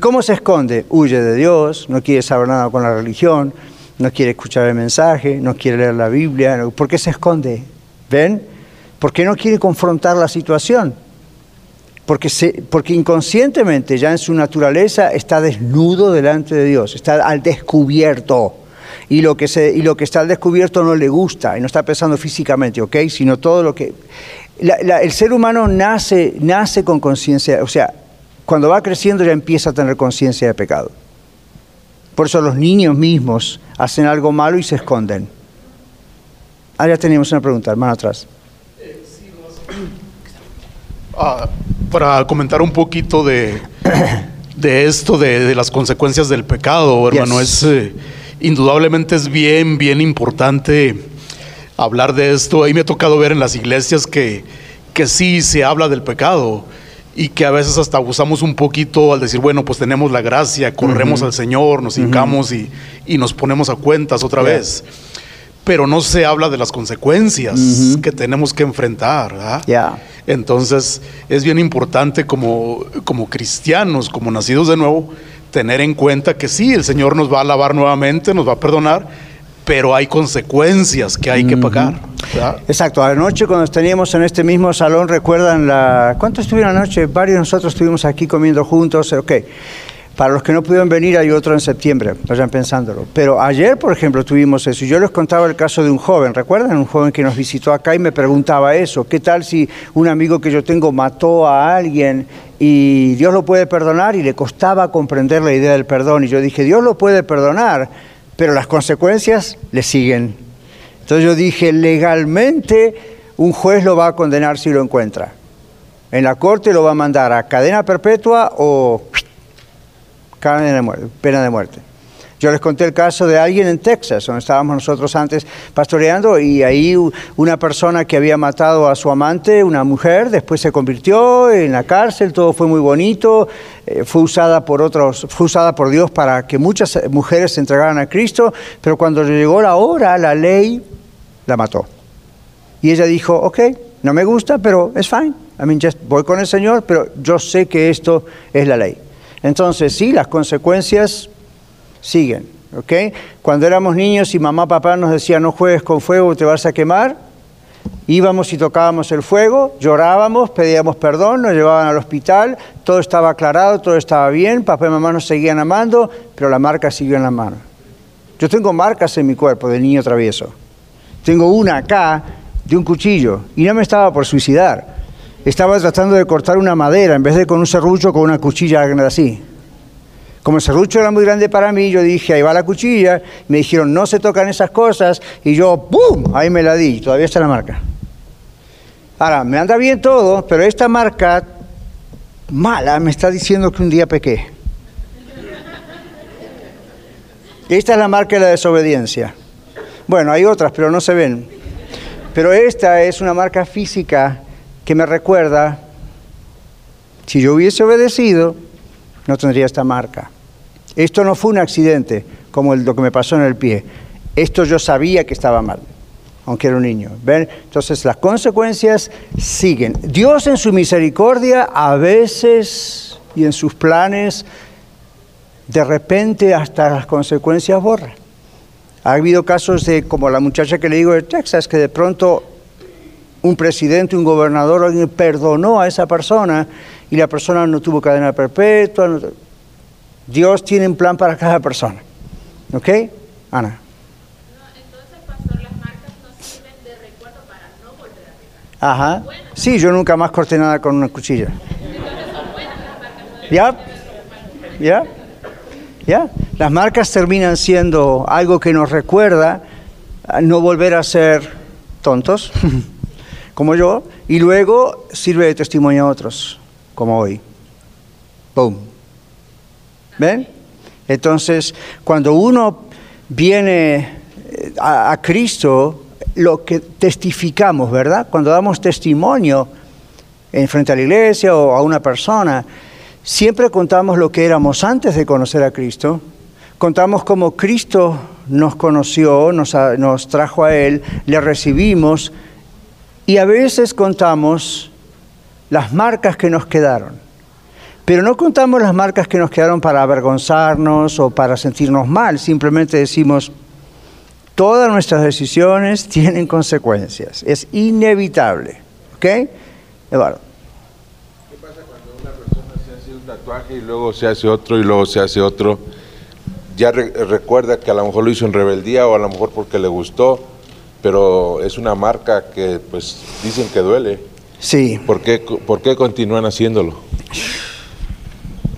¿cómo se esconde? Huye de Dios, no quiere saber nada con la religión, no quiere escuchar el mensaje, no quiere leer la Biblia. ¿Por qué se esconde? ¿Ven? Porque no quiere confrontar la situación. Porque, porque inconscientemente ya en su naturaleza está desnudo delante de Dios, está al descubierto. Y lo, que se, y lo que está al descubierto no le gusta, y no está pensando físicamente, ¿ok? Sino todo lo que... el ser humano nace, nace con conciencia, o sea, cuando va creciendo ya empieza a tener conciencia de pecado. Por eso los niños mismos hacen algo malo y se esconden. Ah, ya teníamos una pregunta, hermano atrás. Ah, para comentar un poquito de, de esto, de, las consecuencias del pecado, hermano, es eh, indudablemente es bien, bien importante hablar de esto. Ahí me ha tocado ver en las iglesias que, que sí se habla del pecado y que a veces hasta abusamos un poquito al decir, bueno, pues tenemos la gracia, corremos al Señor, nos hincamos y, nos ponemos a cuentas otra vez. Pero no se habla de las consecuencias que tenemos que enfrentar. Entonces es bien importante como, como cristianos, como nacidos de nuevo, tener en cuenta que sí, el Señor nos va a alabar nuevamente, nos va a perdonar, pero hay consecuencias que hay que pagar. Exacto, anoche cuando teníamos en este mismo salón, recuerdan la... ¿Cuántos estuvieron anoche? Varios de nosotros estuvimos aquí comiendo juntos, ok. Para los que no pudieron venir hay otro en septiembre, vayan pensándolo. Pero ayer, por ejemplo, tuvimos eso. Yo les contaba el caso de un joven, ¿recuerdan? Un joven que nos visitó acá y me preguntaba eso. ¿Qué tal si un amigo que yo tengo mató a alguien y Dios lo puede perdonar? Y le costaba comprender la idea del perdón. Y yo dije, Dios lo puede perdonar, pero las consecuencias le siguen. Entonces yo dije, legalmente un juez lo va a condenar si lo encuentra. En la corte lo va a mandar a cadena perpetua o pena de muerte. Yo les conté el caso de alguien en Texas, donde estábamos nosotros antes pastoreando, y ahí una persona que había matado a su amante, una mujer, después se convirtió en la cárcel, todo fue muy bonito, eh, fue usada por otros, fue usada por Dios para que muchas mujeres se entregaran a Cristo, pero cuando llegó la hora, la ley la mató. Y ella dijo, ok, no me gusta, pero es fine. I mean, just voy con el Señor, pero yo sé que esto es la ley. Entonces, sí, las consecuencias siguen. ¿ok? Cuando éramos niños y mamá, papá nos decía no juegues con fuego, te vas a quemar, íbamos y tocábamos el fuego, llorábamos, pedíamos perdón, nos llevaban al hospital, todo estaba aclarado, todo estaba bien, papá y mamá nos seguían amando, pero la marca siguió en la mano. Yo tengo marcas en mi cuerpo de niño travieso. Tengo una acá de un cuchillo y no me estaba por suicidar. Estaba tratando de cortar una madera en vez de con un serrucho con una cuchilla así. Como el serrucho era muy grande para mí, yo dije, ahí va la cuchilla. Me dijeron, no se tocan esas cosas. Y yo, ¡boom! Ahí me la di. Todavía está la marca. Ahora, me anda bien todo, pero esta marca mala me está diciendo que un día pequé. Esta es la marca de la desobediencia. Bueno, hay otras, pero no se ven. Pero esta es una marca física que me recuerda, si yo hubiese obedecido, no tendría esta marca. Esto no fue un accidente, como lo que me pasó en el pie. Esto yo sabía que estaba mal. aunque era un niño. ¿Ven? Entonces las consecuencias siguen. Dios en su misericordia a veces y en sus planes, de repente hasta las consecuencias borra. Ha habido casos de, como la muchacha que le digo de Texas, que de pronto un presidente, un gobernador, alguien perdonó a esa persona y la persona no tuvo cadena perpetua. no- Dios tiene un plan para cada persona. ¿Ok? Ana. Ajá. Sí, yo nunca más corté nada con una cuchilla. ¿Ya? ¿Ya? ¿Ya? Las marcas terminan siendo algo que nos recuerda a no volver a ser tontos, como yo, y luego sirve de testimonio a otros, como hoy. ¡Boom! ¿Ven? Entonces, cuando uno viene eh, a, Cristo, lo que testificamos, ¿verdad? Cuando damos testimonio en frente a la iglesia o a una persona, siempre contamos lo que éramos antes de conocer a Cristo, contamos cómo Cristo nos conoció, nos, nos trajo a Él, le recibimos y a veces contamos las marcas que nos quedaron. Pero no contamos las marcas que nos quedaron para avergonzarnos o para sentirnos mal, simplemente decimos, todas nuestras decisiones tienen consecuencias, es inevitable. ¿Ok? Eduardo. se hace un tatuaje y luego se hace otro y luego se hace otro. Ya re- recuerda que a lo mejor lo hizo en rebeldía o a lo mejor porque le gustó, pero es una marca que pues dicen que duele. Sí. ¿Por qué, por qué continúan haciéndolo?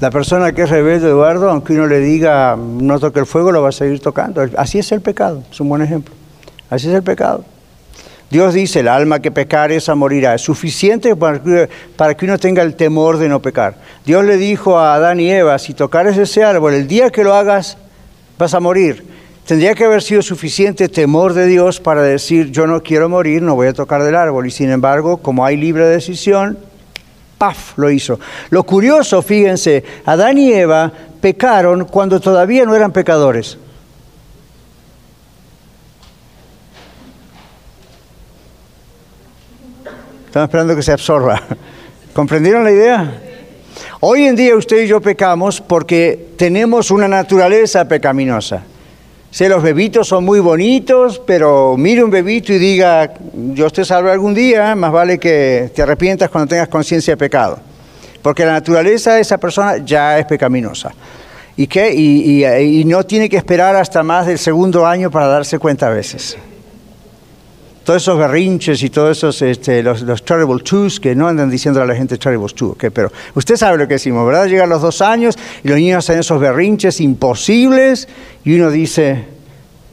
La persona que es rebelde, Eduardo, aunque uno le diga no toque el fuego, lo va a seguir tocando. Así es el pecado, es un buen ejemplo. Así es el pecado. Dios dice, el alma que pecare esa morirá. Es suficiente para que, para que uno tenga el temor de no pecar. Dios le dijo a Adán y Eva, si tocares ese árbol, el día que lo hagas, vas a morir. Tendría que haber sido suficiente temor de Dios para decir, yo no quiero morir, no voy a tocar del árbol. Y sin embargo, como hay libre decisión, ¡paf! lo hizo. Lo curioso, fíjense, Adán y Eva pecaron cuando todavía no eran pecadores. Estamos esperando que se absorba. ¿Comprendieron la idea? Hoy en día usted y yo pecamos porque tenemos una naturaleza pecaminosa. Si los bebitos son muy bonitos, pero mire un bebito y diga, Dios te salve algún día, más vale que te arrepientas cuando tengas conciencia de pecado. Porque la naturaleza de esa persona ya es pecaminosa. ¿Y, qué? Y no tiene que esperar hasta más del segundo año para darse cuenta a veces. Todos esos berrinches y todos esos, este, los, terrible twos, que no andan diciendo a la gente terrible two, ¿ok? pero usted sabe lo que decimos, ¿verdad? Llegan los dos años y los niños hacen esos berrinches imposibles y uno dice,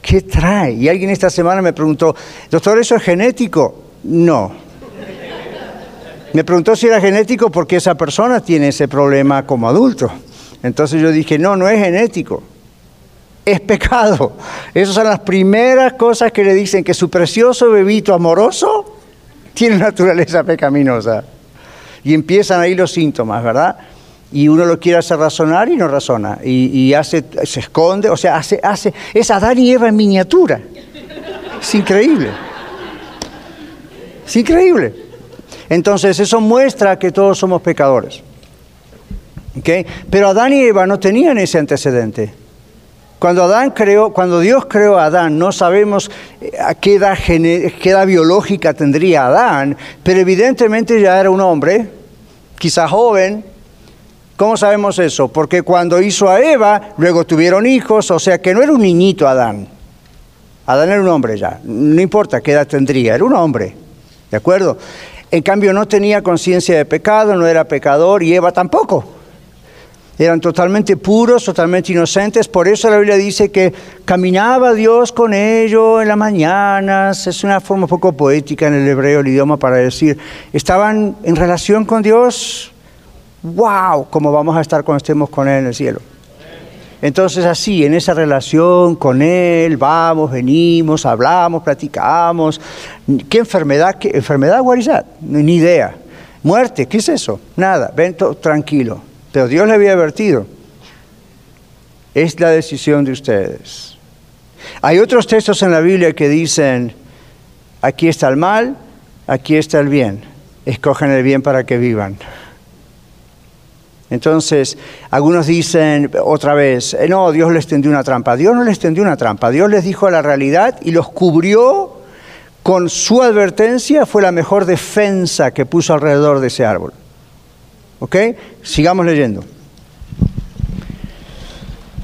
¿qué trae? Y alguien esta semana me preguntó, doctor, ¿eso es genético? No. Me preguntó si era genético porque esa persona tiene ese problema como adulto. Entonces yo dije, no, no es genético es pecado. Esas son las primeras cosas que le dicen que su precioso bebito amoroso tiene naturaleza pecaminosa. Y empiezan ahí los síntomas, ¿verdad? Y uno lo quiere hacer razonar y no razona. Y, y hace, se esconde, o sea, hace, hace, es Adán y Eva en miniatura. Es increíble. Es increíble. Entonces eso muestra que todos somos pecadores. ¿Ok? Pero Adán y Eva no tenían ese antecedente. Cuando, Adán creó, cuando Dios creó a Adán, no sabemos eh, a qué edad, qué edad biológica tendría Adán, pero evidentemente ya era un hombre, quizá joven. ¿Cómo sabemos eso? Porque cuando hizo a Eva, luego tuvieron hijos, o sea que no era un niñito Adán. Adán era un hombre ya, no importa qué edad tendría, era un hombre, ¿de acuerdo? En cambio no tenía conciencia de pecado, no era pecador y Eva tampoco eran totalmente puros, totalmente inocentes. Por eso la Biblia dice que caminaba Dios con ellos en las mañanas. Es una forma poco poética en el hebreo, el idioma, para decir, estaban en relación con Dios. ¡Wow! Como vamos a estar cuando estemos con Él en el cielo. Entonces así, en esa relación con Él, vamos, venimos, hablamos, platicamos. ¿Qué enfermedad? ¿Qué enfermedad? What? Ni idea. Muerte, ¿qué es eso? Nada, ven tranquilo. Pero Dios le había advertido. Es la decisión de ustedes. Hay otros textos en la Biblia que dicen, Aquí está el mal, aquí está el bien. Escogen el bien para que vivan. Entonces, algunos dicen otra vez, eh, no, Dios les tendió una trampa. Dios no les tendió una trampa, Dios les dijo la realidad y los cubrió con su advertencia, fue la mejor defensa que puso alrededor de ese árbol. ¿Ok? Sigamos leyendo.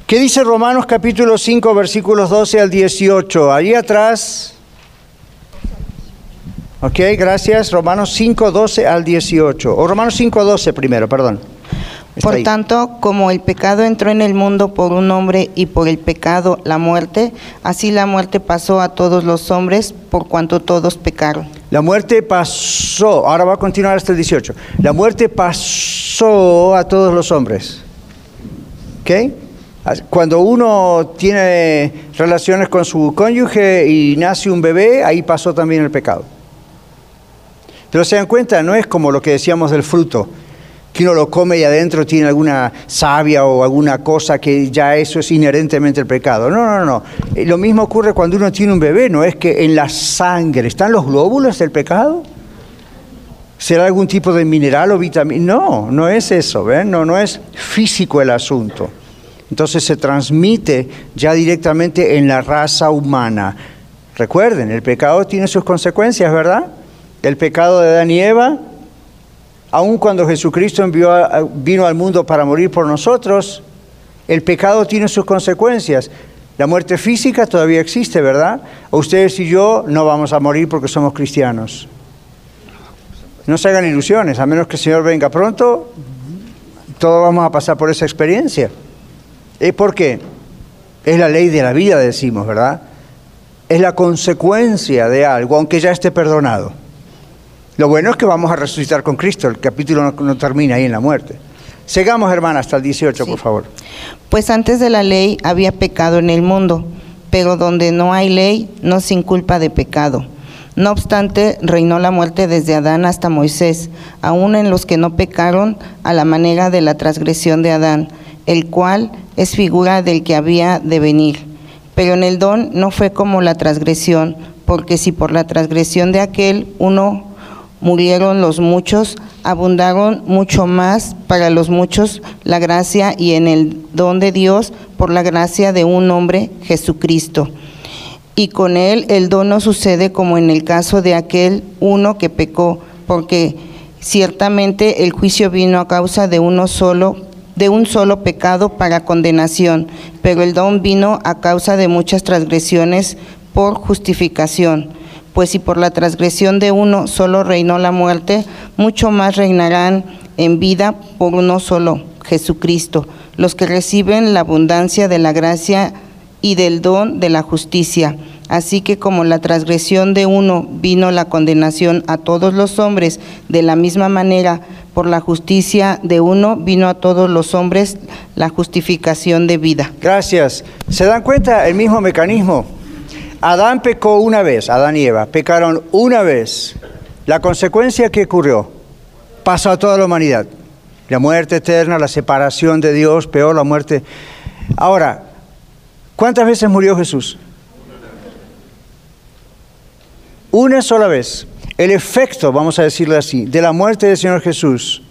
¿Qué dice Romanos capítulo 5 versículos 12 al 18? Allí atrás. Ok, gracias. Romanos 5, 12 al 18. O Romanos 5, 12 primero, perdón. Está Por ahí. tanto, como el pecado entró en el mundo por un hombre y por el pecado la muerte, así la muerte pasó a todos los hombres por cuanto todos pecaron. La muerte pasó, ahora va a continuar hasta el 18. La muerte pasó a todos los hombres. ¿Ok? Cuando uno tiene relaciones con su cónyuge y nace un bebé, ahí pasó también el pecado. Pero se dan cuenta, no es como lo que decíamos del fruto, que uno lo come y adentro tiene alguna savia o alguna cosa que ya eso es inherentemente el pecado. No, no, no. Eh, Lo mismo ocurre cuando uno tiene un bebé, no es que en la sangre están los glóbulos del pecado. ¿Será algún tipo de mineral o vitamina? No, no es eso, ¿ven? No, no es físico el asunto. Entonces se transmite ya directamente en la raza humana. Recuerden, el pecado tiene sus consecuencias, ¿verdad? El pecado de Adán y Eva, aun cuando Jesucristo envió a- vino al mundo para morir por nosotros, el pecado tiene sus consecuencias. La muerte física todavía existe, ¿verdad? Ustedes y yo no vamos a morir porque somos cristianos. No se hagan ilusiones, a menos que el Señor venga pronto, todos vamos a pasar por esa experiencia. ¿Y por qué? Es la ley de la vida, decimos, ¿verdad? Es la consecuencia de algo, aunque ya esté perdonado. Lo bueno es que vamos a resucitar con Cristo, el capítulo no, no termina ahí en la muerte. Sigamos, hermana, hasta el 18, por favor. Pues antes de la ley había pecado en el mundo, pero donde no hay ley no sin culpa de pecado. No obstante, reinó la muerte desde Adán hasta Moisés, aun en los que no pecaron a la manera de la transgresión de Adán, el cual es figura del que había de venir. Pero en el don no fue como la transgresión, porque si por la transgresión de aquel uno murieron los muchos, abundaron mucho más para los muchos la gracia y en el don de Dios por la gracia de un hombre, Jesucristo. Y con él el don no sucede como en el caso de aquel uno que pecó, porque ciertamente el juicio vino a causa de uno solo, de un solo pecado para condenación, pero el don vino a causa de muchas transgresiones por justificación. Pues si por la transgresión de uno solo reinó la muerte, mucho más reinarán en vida por uno solo, Jesucristo, los que reciben la abundancia de la gracia y del don de la justicia. Así que como la transgresión de uno vino la condenación a todos los hombres, de la misma manera, por la justicia de uno vino a todos los hombres la justificación de vida. Gracias. ¿Se dan cuenta el mismo mecanismo? Adán pecó una vez, Adán y Eva pecaron una vez. La consecuencia que ocurrió pasó a toda la humanidad. La muerte eterna, la separación de Dios, peor la muerte. Ahora, ¿cuántas veces murió Jesús? Una sola vez. El efecto, vamos a decirlo así, de la muerte del Señor Jesús,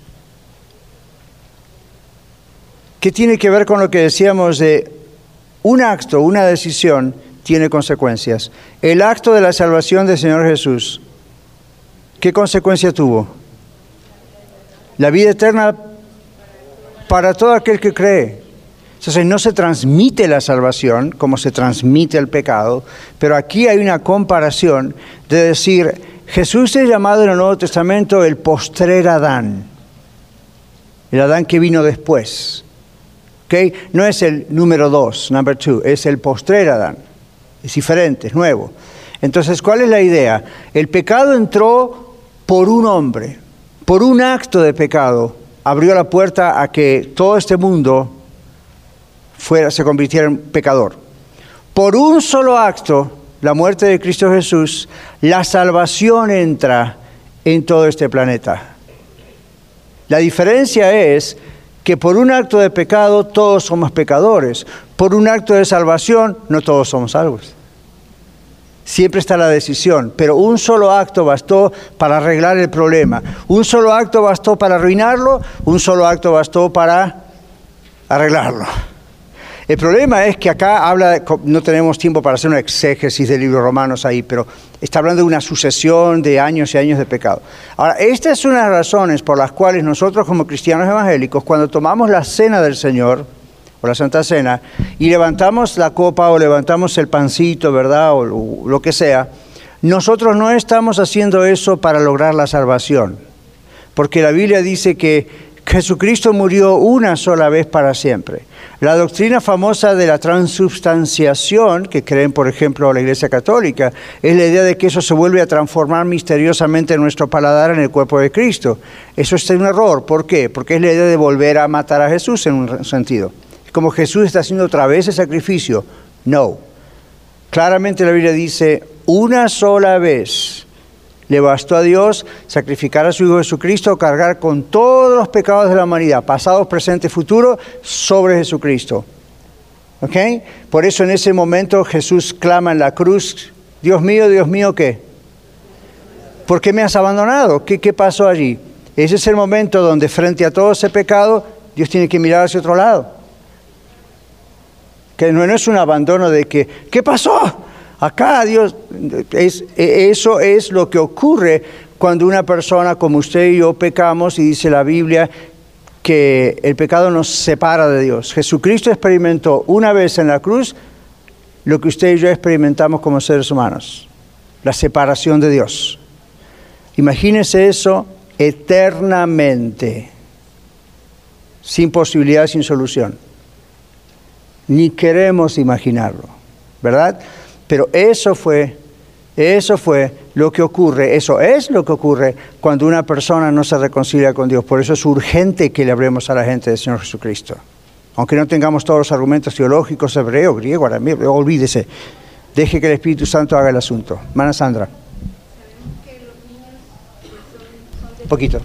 que tiene que ver con lo que decíamos de un acto, una decisión, tiene consecuencias. El acto de la salvación del Señor Jesús, ¿qué consecuencia tuvo? La vida eterna para todo aquel que cree. Entonces no se transmite la salvación como se transmite el pecado, pero aquí hay una comparación de decir, Jesús es llamado en el Nuevo Testamento el postrer Adán, el Adán que vino después. No es el número dos, number two, es el postrer Adán. Es diferente, es nuevo. Entonces, ¿cuál es la idea? El pecado entró por un hombre, por un acto de pecado, abrió la puerta a que todo este mundo fuera, se convirtiera en pecador. Por un solo acto, la muerte de Cristo Jesús, la salvación entra en todo este planeta. La diferencia es que por un acto de pecado todos somos pecadores, por un acto de salvación no todos somos salvos. Siempre está la decisión, pero un solo acto bastó para arreglar el problema. Un solo acto bastó para arruinarlo, un solo acto bastó para arreglarlo. El problema es que acá habla, no tenemos tiempo para hacer una exégesis del libro Romanos ahí, pero está hablando de una sucesión de años y años de pecado. Ahora, esta es una de las razones por las cuales nosotros como cristianos evangélicos, cuando tomamos la cena del Señor, o la Santa Cena, y levantamos la copa o levantamos el pancito, ¿verdad? O lo que sea, nosotros no estamos haciendo eso para lograr la salvación, porque la Biblia dice que Jesucristo murió una sola vez para siempre. La doctrina famosa de la transubstanciación, que creen por ejemplo la Iglesia Católica, es la idea de que eso se vuelve a transformar misteriosamente en nuestro paladar en el cuerpo de Cristo. Eso es un error. ¿Por qué? Porque es la idea de volver a matar a Jesús en un sentido. Como Jesús está haciendo otra vez el sacrificio. No. Claramente la Biblia dice, una sola vez le bastó a Dios sacrificar a su Hijo Jesucristo, cargar con todos los pecados de la humanidad, pasados, presentes, futuros, sobre Jesucristo. ¿Ok? Por eso en ese momento Jesús clama en la cruz, Dios mío, Dios mío, ¿qué? ¿Por qué me has abandonado? ¿Qué, qué pasó allí? Ese es el momento donde frente a todo ese pecado, Dios tiene que mirar hacia otro lado. Que no, no es un abandono de que, ¿qué pasó? Acá Dios, es, eso es lo que ocurre cuando una persona como usted y yo pecamos y dice la Biblia que el pecado nos separa de Dios. Jesucristo experimentó una vez en la cruz lo que usted y yo experimentamos como seres humanos, la separación de Dios. Imagínese eso eternamente, sin posibilidad, sin solución. Ni queremos imaginarlo, ¿verdad? Pero eso fue, eso fue lo que ocurre, eso es lo que ocurre cuando una persona no se reconcilia con Dios. Por eso es urgente que le hablemos a la gente del Señor Jesucristo. Aunque no tengamos todos los argumentos teológicos, hebreo, griego, arameo, olvídese. Deje que el Espíritu Santo haga el asunto. Mana Sandra. Un poquito.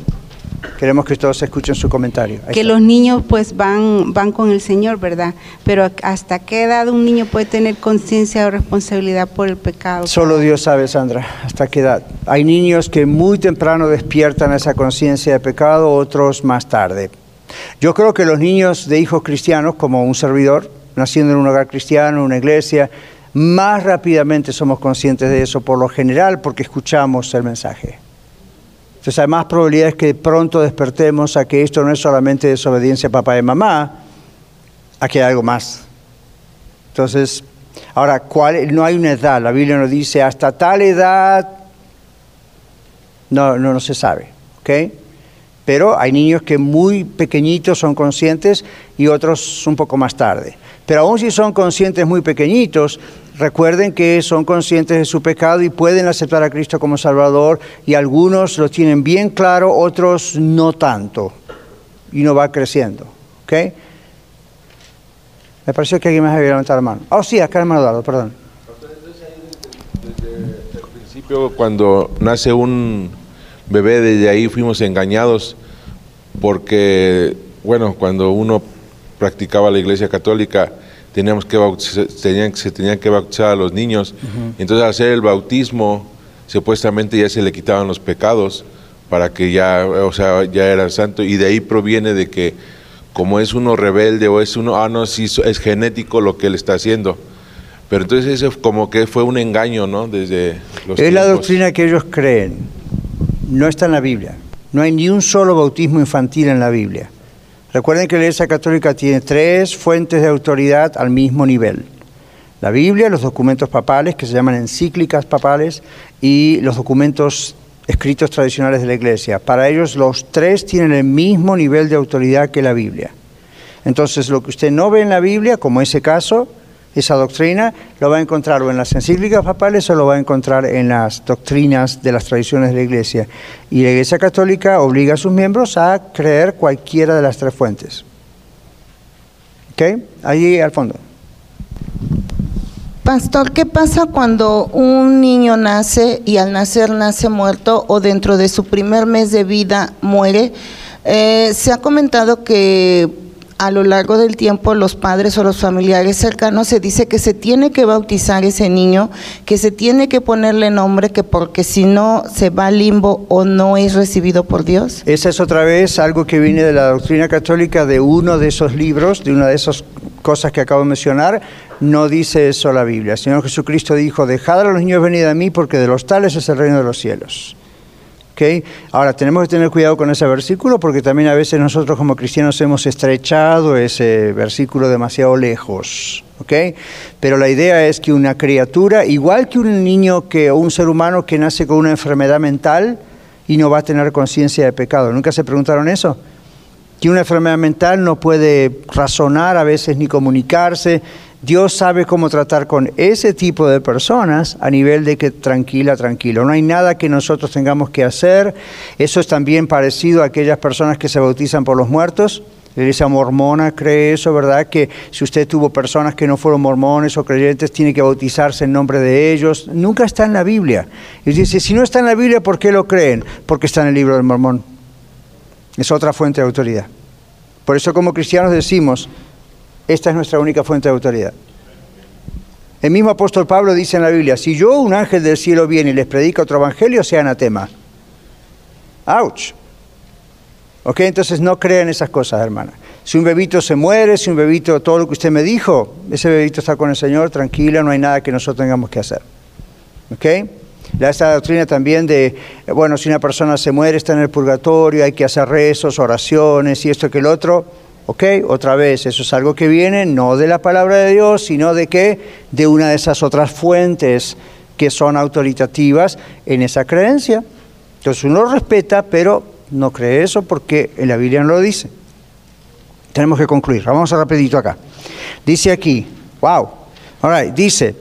Queremos que todos escuchen su comentario. que los niños pues van, van con el Señor, ¿verdad? Pero ¿hasta qué edad un niño puede tener conciencia o responsabilidad por el pecado? Solo Dios sabe, Sandra, hasta qué edad. Hay niños que muy temprano despiertan esa conciencia de pecado, otros más tarde. Yo creo que los niños de hijos cristianos, como un servidor, naciendo en un hogar cristiano, una iglesia, más rápidamente somos conscientes de eso por lo general porque escuchamos el mensaje. Entonces hay más probabilidades que pronto despertemos a que esto no es solamente desobediencia a papá y mamá, a que hay algo más. Entonces, ahora, ¿cuál? no hay una edad, la Biblia nos dice hasta tal edad, no, no, se sabe, ¿ok? Pero hay niños que muy pequeñitos son conscientes y otros un poco más tarde. Pero aún si son conscientes muy pequeñitos, recuerden que son conscientes de su pecado y pueden aceptar a Cristo como Salvador y algunos lo tienen bien claro, otros no tanto. Y no va creciendo. ¿Ok? Me pareció que alguien más había levantado la mano. Oh, sí, acá hermano Eduardo, perdón. Desde el principio, cuando nace un bebé, desde ahí fuimos engañados porque, bueno, cuando uno practicaba la iglesia católica, teníamos que tenían, se tenían que bautizar a los niños. Entonces, al hacer el bautismo, supuestamente ya se le quitaban los pecados para que ya, o sea, ya era santo. Y de ahí proviene de que, como es uno rebelde o es uno, ah, no, sí, es genético lo que él está haciendo. Pero entonces eso como que fue un engaño, ¿no? Desde los Es la doctrina que ellos creen. No está en la Biblia. No hay ni un solo bautismo infantil en la Biblia. Recuerden que la Iglesia Católica tiene tres fuentes de autoridad al mismo nivel. La Biblia, los documentos papales, que se llaman encíclicas papales, y los documentos escritos tradicionales de la Iglesia. Para ellos los tres tienen el mismo nivel de autoridad que la Biblia. Entonces, lo que usted no ve en la Biblia, como ese caso, esa doctrina, lo va a encontrar o en las encíclicas papales o lo va a encontrar en las doctrinas de las tradiciones de la Iglesia. Y la Iglesia Católica obliga a sus miembros a creer cualquiera de las tres fuentes. ¿Ok? Allí al fondo. Pastor, ¿qué pasa cuando un niño nace y al nacer nace muerto o dentro de su primer mes de vida muere? Eh, se ha comentado que a lo largo del tiempo los padres o los familiares cercanos se dice que se tiene que bautizar ese niño, que se tiene que ponerle nombre, que porque si no se va al limbo o no es recibido por Dios? Esa es otra vez algo que viene de la doctrina católica de uno de esos libros, de una de esas cosas que acabo de mencionar. No dice eso la Biblia. El Señor Jesucristo dijo, dejad a los niños venir a mí porque de los tales es el reino de los cielos. ¿Okay? Ahora, tenemos que tener cuidado con ese versículo porque también a veces nosotros como cristianos hemos estrechado ese versículo demasiado lejos. ¿okay? Pero la idea es que una criatura, igual que un niño que, o un ser humano que nace con una enfermedad mental y no va a tener conciencia de pecado, ¿nunca se preguntaron eso? Que una enfermedad mental no puede razonar a veces ni comunicarse, Dios sabe cómo tratar con ese tipo de personas a nivel de que tranquila, tranquilo. No hay nada que nosotros tengamos que hacer. Eso es también parecido a aquellas personas que se bautizan por los muertos. La iglesia mormona cree eso, ¿verdad? Que si usted tuvo personas que no fueron mormones o creyentes, tiene que bautizarse en nombre de ellos. Nunca está en la Biblia. Y dice, si no está en la Biblia, ¿por qué lo creen? Porque está en el libro del mormón. Es otra fuente de autoridad. Por eso como cristianos decimos, esta es nuestra única fuente de autoridad. El mismo apóstol Pablo dice en la Biblia, si yo, un ángel del cielo, viene y les predica otro evangelio, sea anatema. ¡Auch! ¿Ok? Entonces no crean esas cosas, hermana. Si un bebito se muere, si un bebito, todo lo que usted me dijo, ese bebito está con el Señor, tranquilo, no hay nada que nosotros tengamos que hacer. ¿Ok? Esta doctrina también de, bueno, si una persona se muere, está en el purgatorio, hay que hacer rezos, oraciones y esto que el otro. ¿Ok? Otra vez, eso es algo que viene no de la palabra de Dios, sino de qué? De una de esas otras fuentes que son autoritativas en esa creencia. Entonces uno lo respeta, pero no cree eso porque en la Biblia no lo dice. Tenemos que concluir. Vamos a rapidito acá. Dice aquí, wow, all right, dice,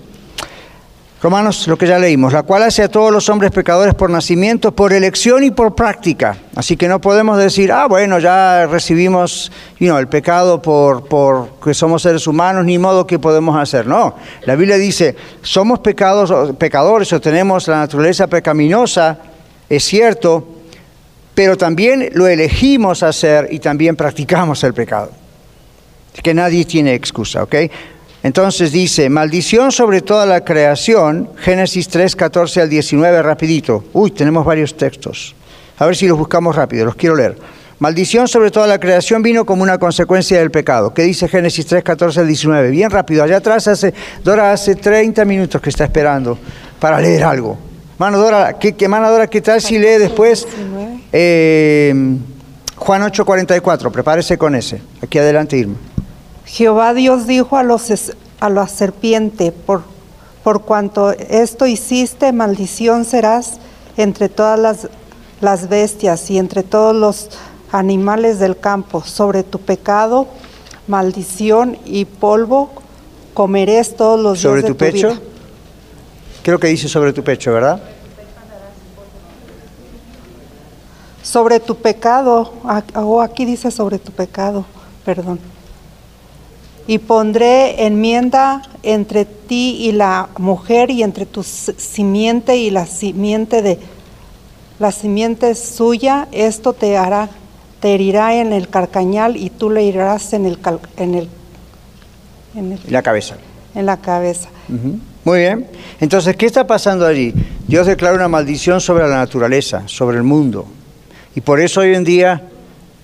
Romanos, lo que ya leímos, la cual hace a todos los hombres pecadores por nacimiento, por elección y por práctica. Así que no podemos decir, ah, bueno, ya recibimos el pecado por, por que somos seres humanos, ni modo que podemos hacer. No, la Biblia dice, somos pecados, pecadores o tenemos la naturaleza pecaminosa, es cierto, pero también lo elegimos hacer y también practicamos el pecado. Que nadie tiene excusa, ¿ok? Entonces dice, maldición sobre toda la creación, Génesis 3, 14 al 19, rapidito. Uy, tenemos varios textos. A ver si los buscamos rápido, los quiero leer. Maldición sobre toda la creación vino como una consecuencia del pecado. ¿Qué dice Génesis 3, 14 al 19? Bien rápido, allá atrás hace, Dora hace 30 minutos que está esperando para leer algo. Mano Dora, ¿qué, qué, mano Dora, ¿qué tal si lee después eh, Juan 8, 44? Prepárese con ese. Aquí adelante, Irma. Jehová Dios dijo a, los, a la serpiente, por, por cuanto esto hiciste, maldición serás entre todas las, las bestias y entre todos los animales del campo. Sobre tu pecado, maldición y polvo comeréis todos los ¿Sobre días tu de tu pecho? vida. Creo que dice sobre tu pecho, ¿verdad? Sobre tu pecado, ah, oh, aquí dice sobre tu pecado, perdón. Y pondré enmienda entre ti y la mujer y entre tu simiente y la simiente de la simiente suya, esto te hará, te herirá en el carcañal y tú le herirás en el, cal- en el, en el- La cabeza. en la cabeza. Muy bien. Entonces, ¿qué está pasando allí? Dios declara una maldición sobre la naturaleza, sobre el mundo. Y por eso hoy en día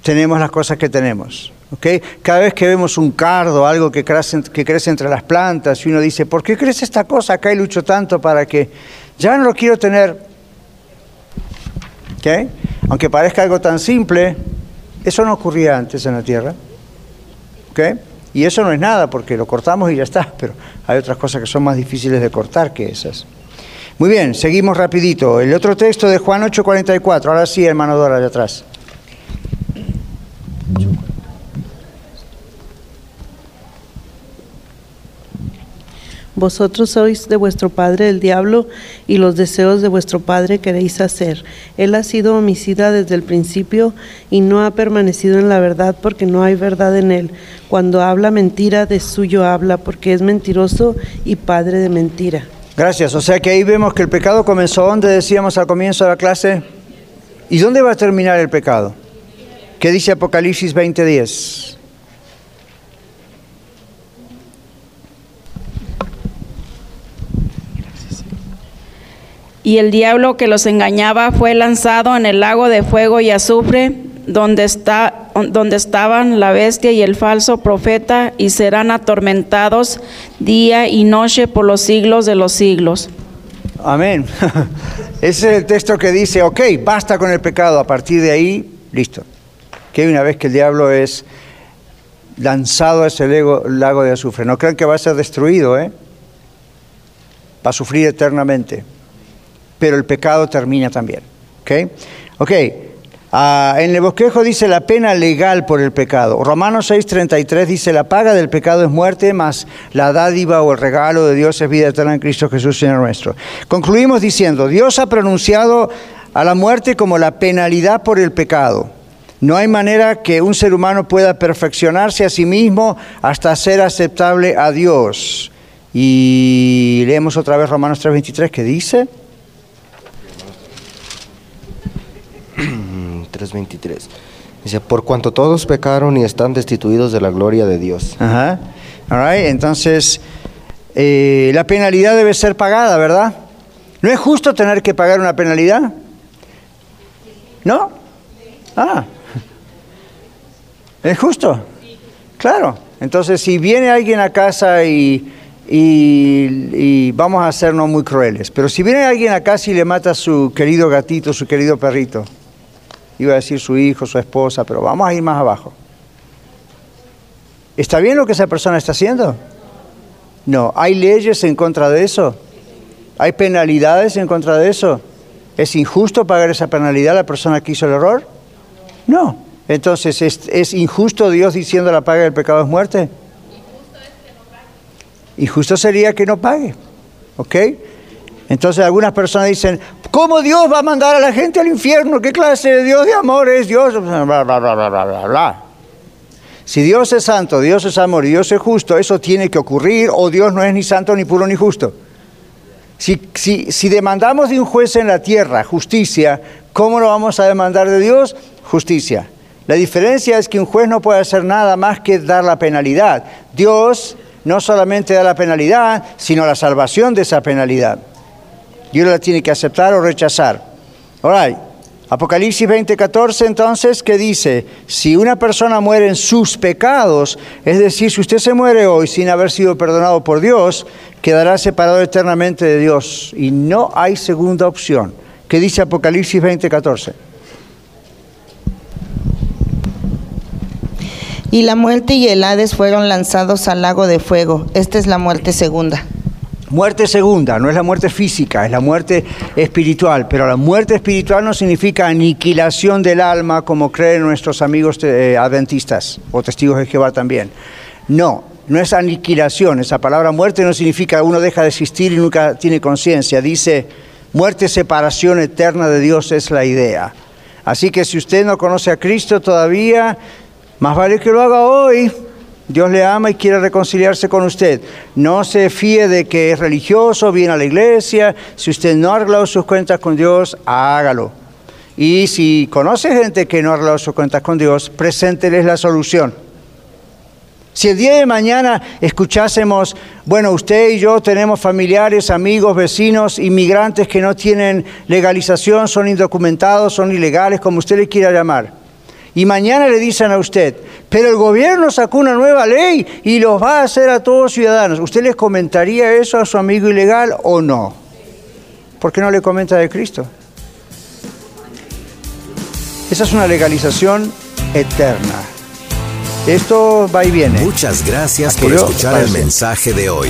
tenemos las cosas que tenemos. ¿Ok? Cada vez que vemos un cardo, algo que crece, que crece entre las plantas, y uno dice, ¿por qué crece esta cosa acá y lucho tanto para que ya no lo quiero tener? ¿Ok? Aunque parezca algo tan simple, eso no ocurría antes en la Tierra. ¿Ok? Y eso no es nada porque lo cortamos y ya está, pero hay otras cosas que son más difíciles de cortar que esas. Muy bien, seguimos rapidito. El otro texto de Juan 8:44. Ahora sí, hermano Dora, allá atrás. Vosotros sois de vuestro padre el diablo y los deseos de vuestro padre queréis hacer. Él ha sido homicida desde el principio y no ha permanecido en la verdad porque no hay verdad en él. Cuando habla mentira, de suyo habla porque es mentiroso y padre de mentira. Gracias. O sea que ahí vemos que el pecado comenzó donde decíamos al comienzo de la clase. ¿Y dónde va a terminar el pecado? ¿Qué dice Apocalipsis 20:10? Y el diablo que los engañaba fue lanzado en el lago de fuego y azufre, donde, está, donde estaban la bestia y el falso profeta, y serán atormentados día y noche por los siglos de los siglos. Amén. Ese es el texto que dice, ok, basta con el pecado, a partir de ahí, listo. Que una vez que el diablo es lanzado a ese lago, de azufre, no crean que va a ser destruido, ¿eh? va a sufrir eternamente pero el pecado termina también. ¿Ok? Ok. Ah, en el bosquejo dice la pena legal por el pecado. Romanos 6:33 dice la paga del pecado es muerte, más la dádiva o el regalo de Dios es vida eterna en Cristo Jesús, Señor nuestro. Concluimos diciendo, Dios ha pronunciado a la muerte como la penalidad por el pecado. No hay manera que un ser humano pueda perfeccionarse a sí mismo hasta ser aceptable a Dios. Y leemos otra vez Romanos 3:23 que dice, 3.23. Dice, por cuanto todos pecaron y están destituidos de la gloria de Dios. Ajá. Entonces, eh, la penalidad debe ser pagada, ¿verdad? ¿No es justo tener que pagar una penalidad? ¿No? Ah. ¿Es justo? Claro. Entonces, si viene alguien a casa y, y, y, vamos a hacernos muy crueles, pero si viene alguien a casa y le mata a su querido gatito, su querido perrito, iba a decir su hijo, su esposa, pero vamos a ir más abajo. ¿Está bien lo que esa persona está haciendo? No. ¿Hay leyes en contra de eso? ¿Hay penalidades en contra de eso? ¿Es injusto pagar esa penalidad a la persona que hizo el error? No. Entonces, ¿es, injusto Dios diciendo la paga del pecado es muerte? Injusto sería que no pague. ¿Ok? Entonces algunas personas dicen, ¿cómo Dios va a mandar a la gente al infierno? ¿Qué clase de Dios de amor es Dios? Bla, bla, bla, si Dios es santo, Dios es amor y Dios es justo, eso tiene que ocurrir o Dios no es ni santo, ni puro, ni justo. Si, si demandamos de un juez en la tierra justicia, ¿cómo lo vamos a demandar de Dios? Justicia. La diferencia es que un juez no puede hacer nada más que dar la penalidad. Dios no solamente da la penalidad, sino la salvación de esa penalidad uno la tiene que aceptar o rechazar. Ahora, Apocalipsis 20:14 entonces, ¿qué dice? Si una persona muere en sus pecados, es decir, si usted se muere hoy sin haber sido perdonado por Dios, quedará separado eternamente de Dios y no hay segunda opción. ¿Qué dice Apocalipsis 20:14? Y la muerte y el Hades fueron lanzados al lago de fuego. Esta es la muerte segunda. Muerte segunda, no es la muerte física, es la muerte espiritual, pero la muerte espiritual no significa aniquilación del alma como creen nuestros amigos eh, adventistas o testigos de Jehová también. No, no es aniquilación, esa palabra muerte no significa uno deja de existir y nunca tiene conciencia, dice muerte, separación eterna de Dios es la idea. Así que si usted no conoce a Cristo todavía, más vale que lo haga hoy, Dios le ama y quiere reconciliarse con usted. No se fíe de que es religioso, viene a la iglesia. Si usted no ha arreglado sus cuentas con Dios, hágalo. Y si conoce gente que no ha arreglado sus cuentas con Dios, presénteles la solución. Si el día de mañana escuchásemos, bueno, usted y yo tenemos familiares, amigos, vecinos, inmigrantes que no tienen legalización, son indocumentados, son ilegales, como usted le quiera llamar y mañana le dicen a usted, pero el gobierno sacó una nueva ley y los va a hacer a todos ciudadanos. ¿Usted les comentaría eso a su amigo ilegal o no? ¿Por qué no le comenta de Cristo? Esa es una legalización eterna. Esto va y viene. Muchas gracias por escuchar el mensaje de hoy.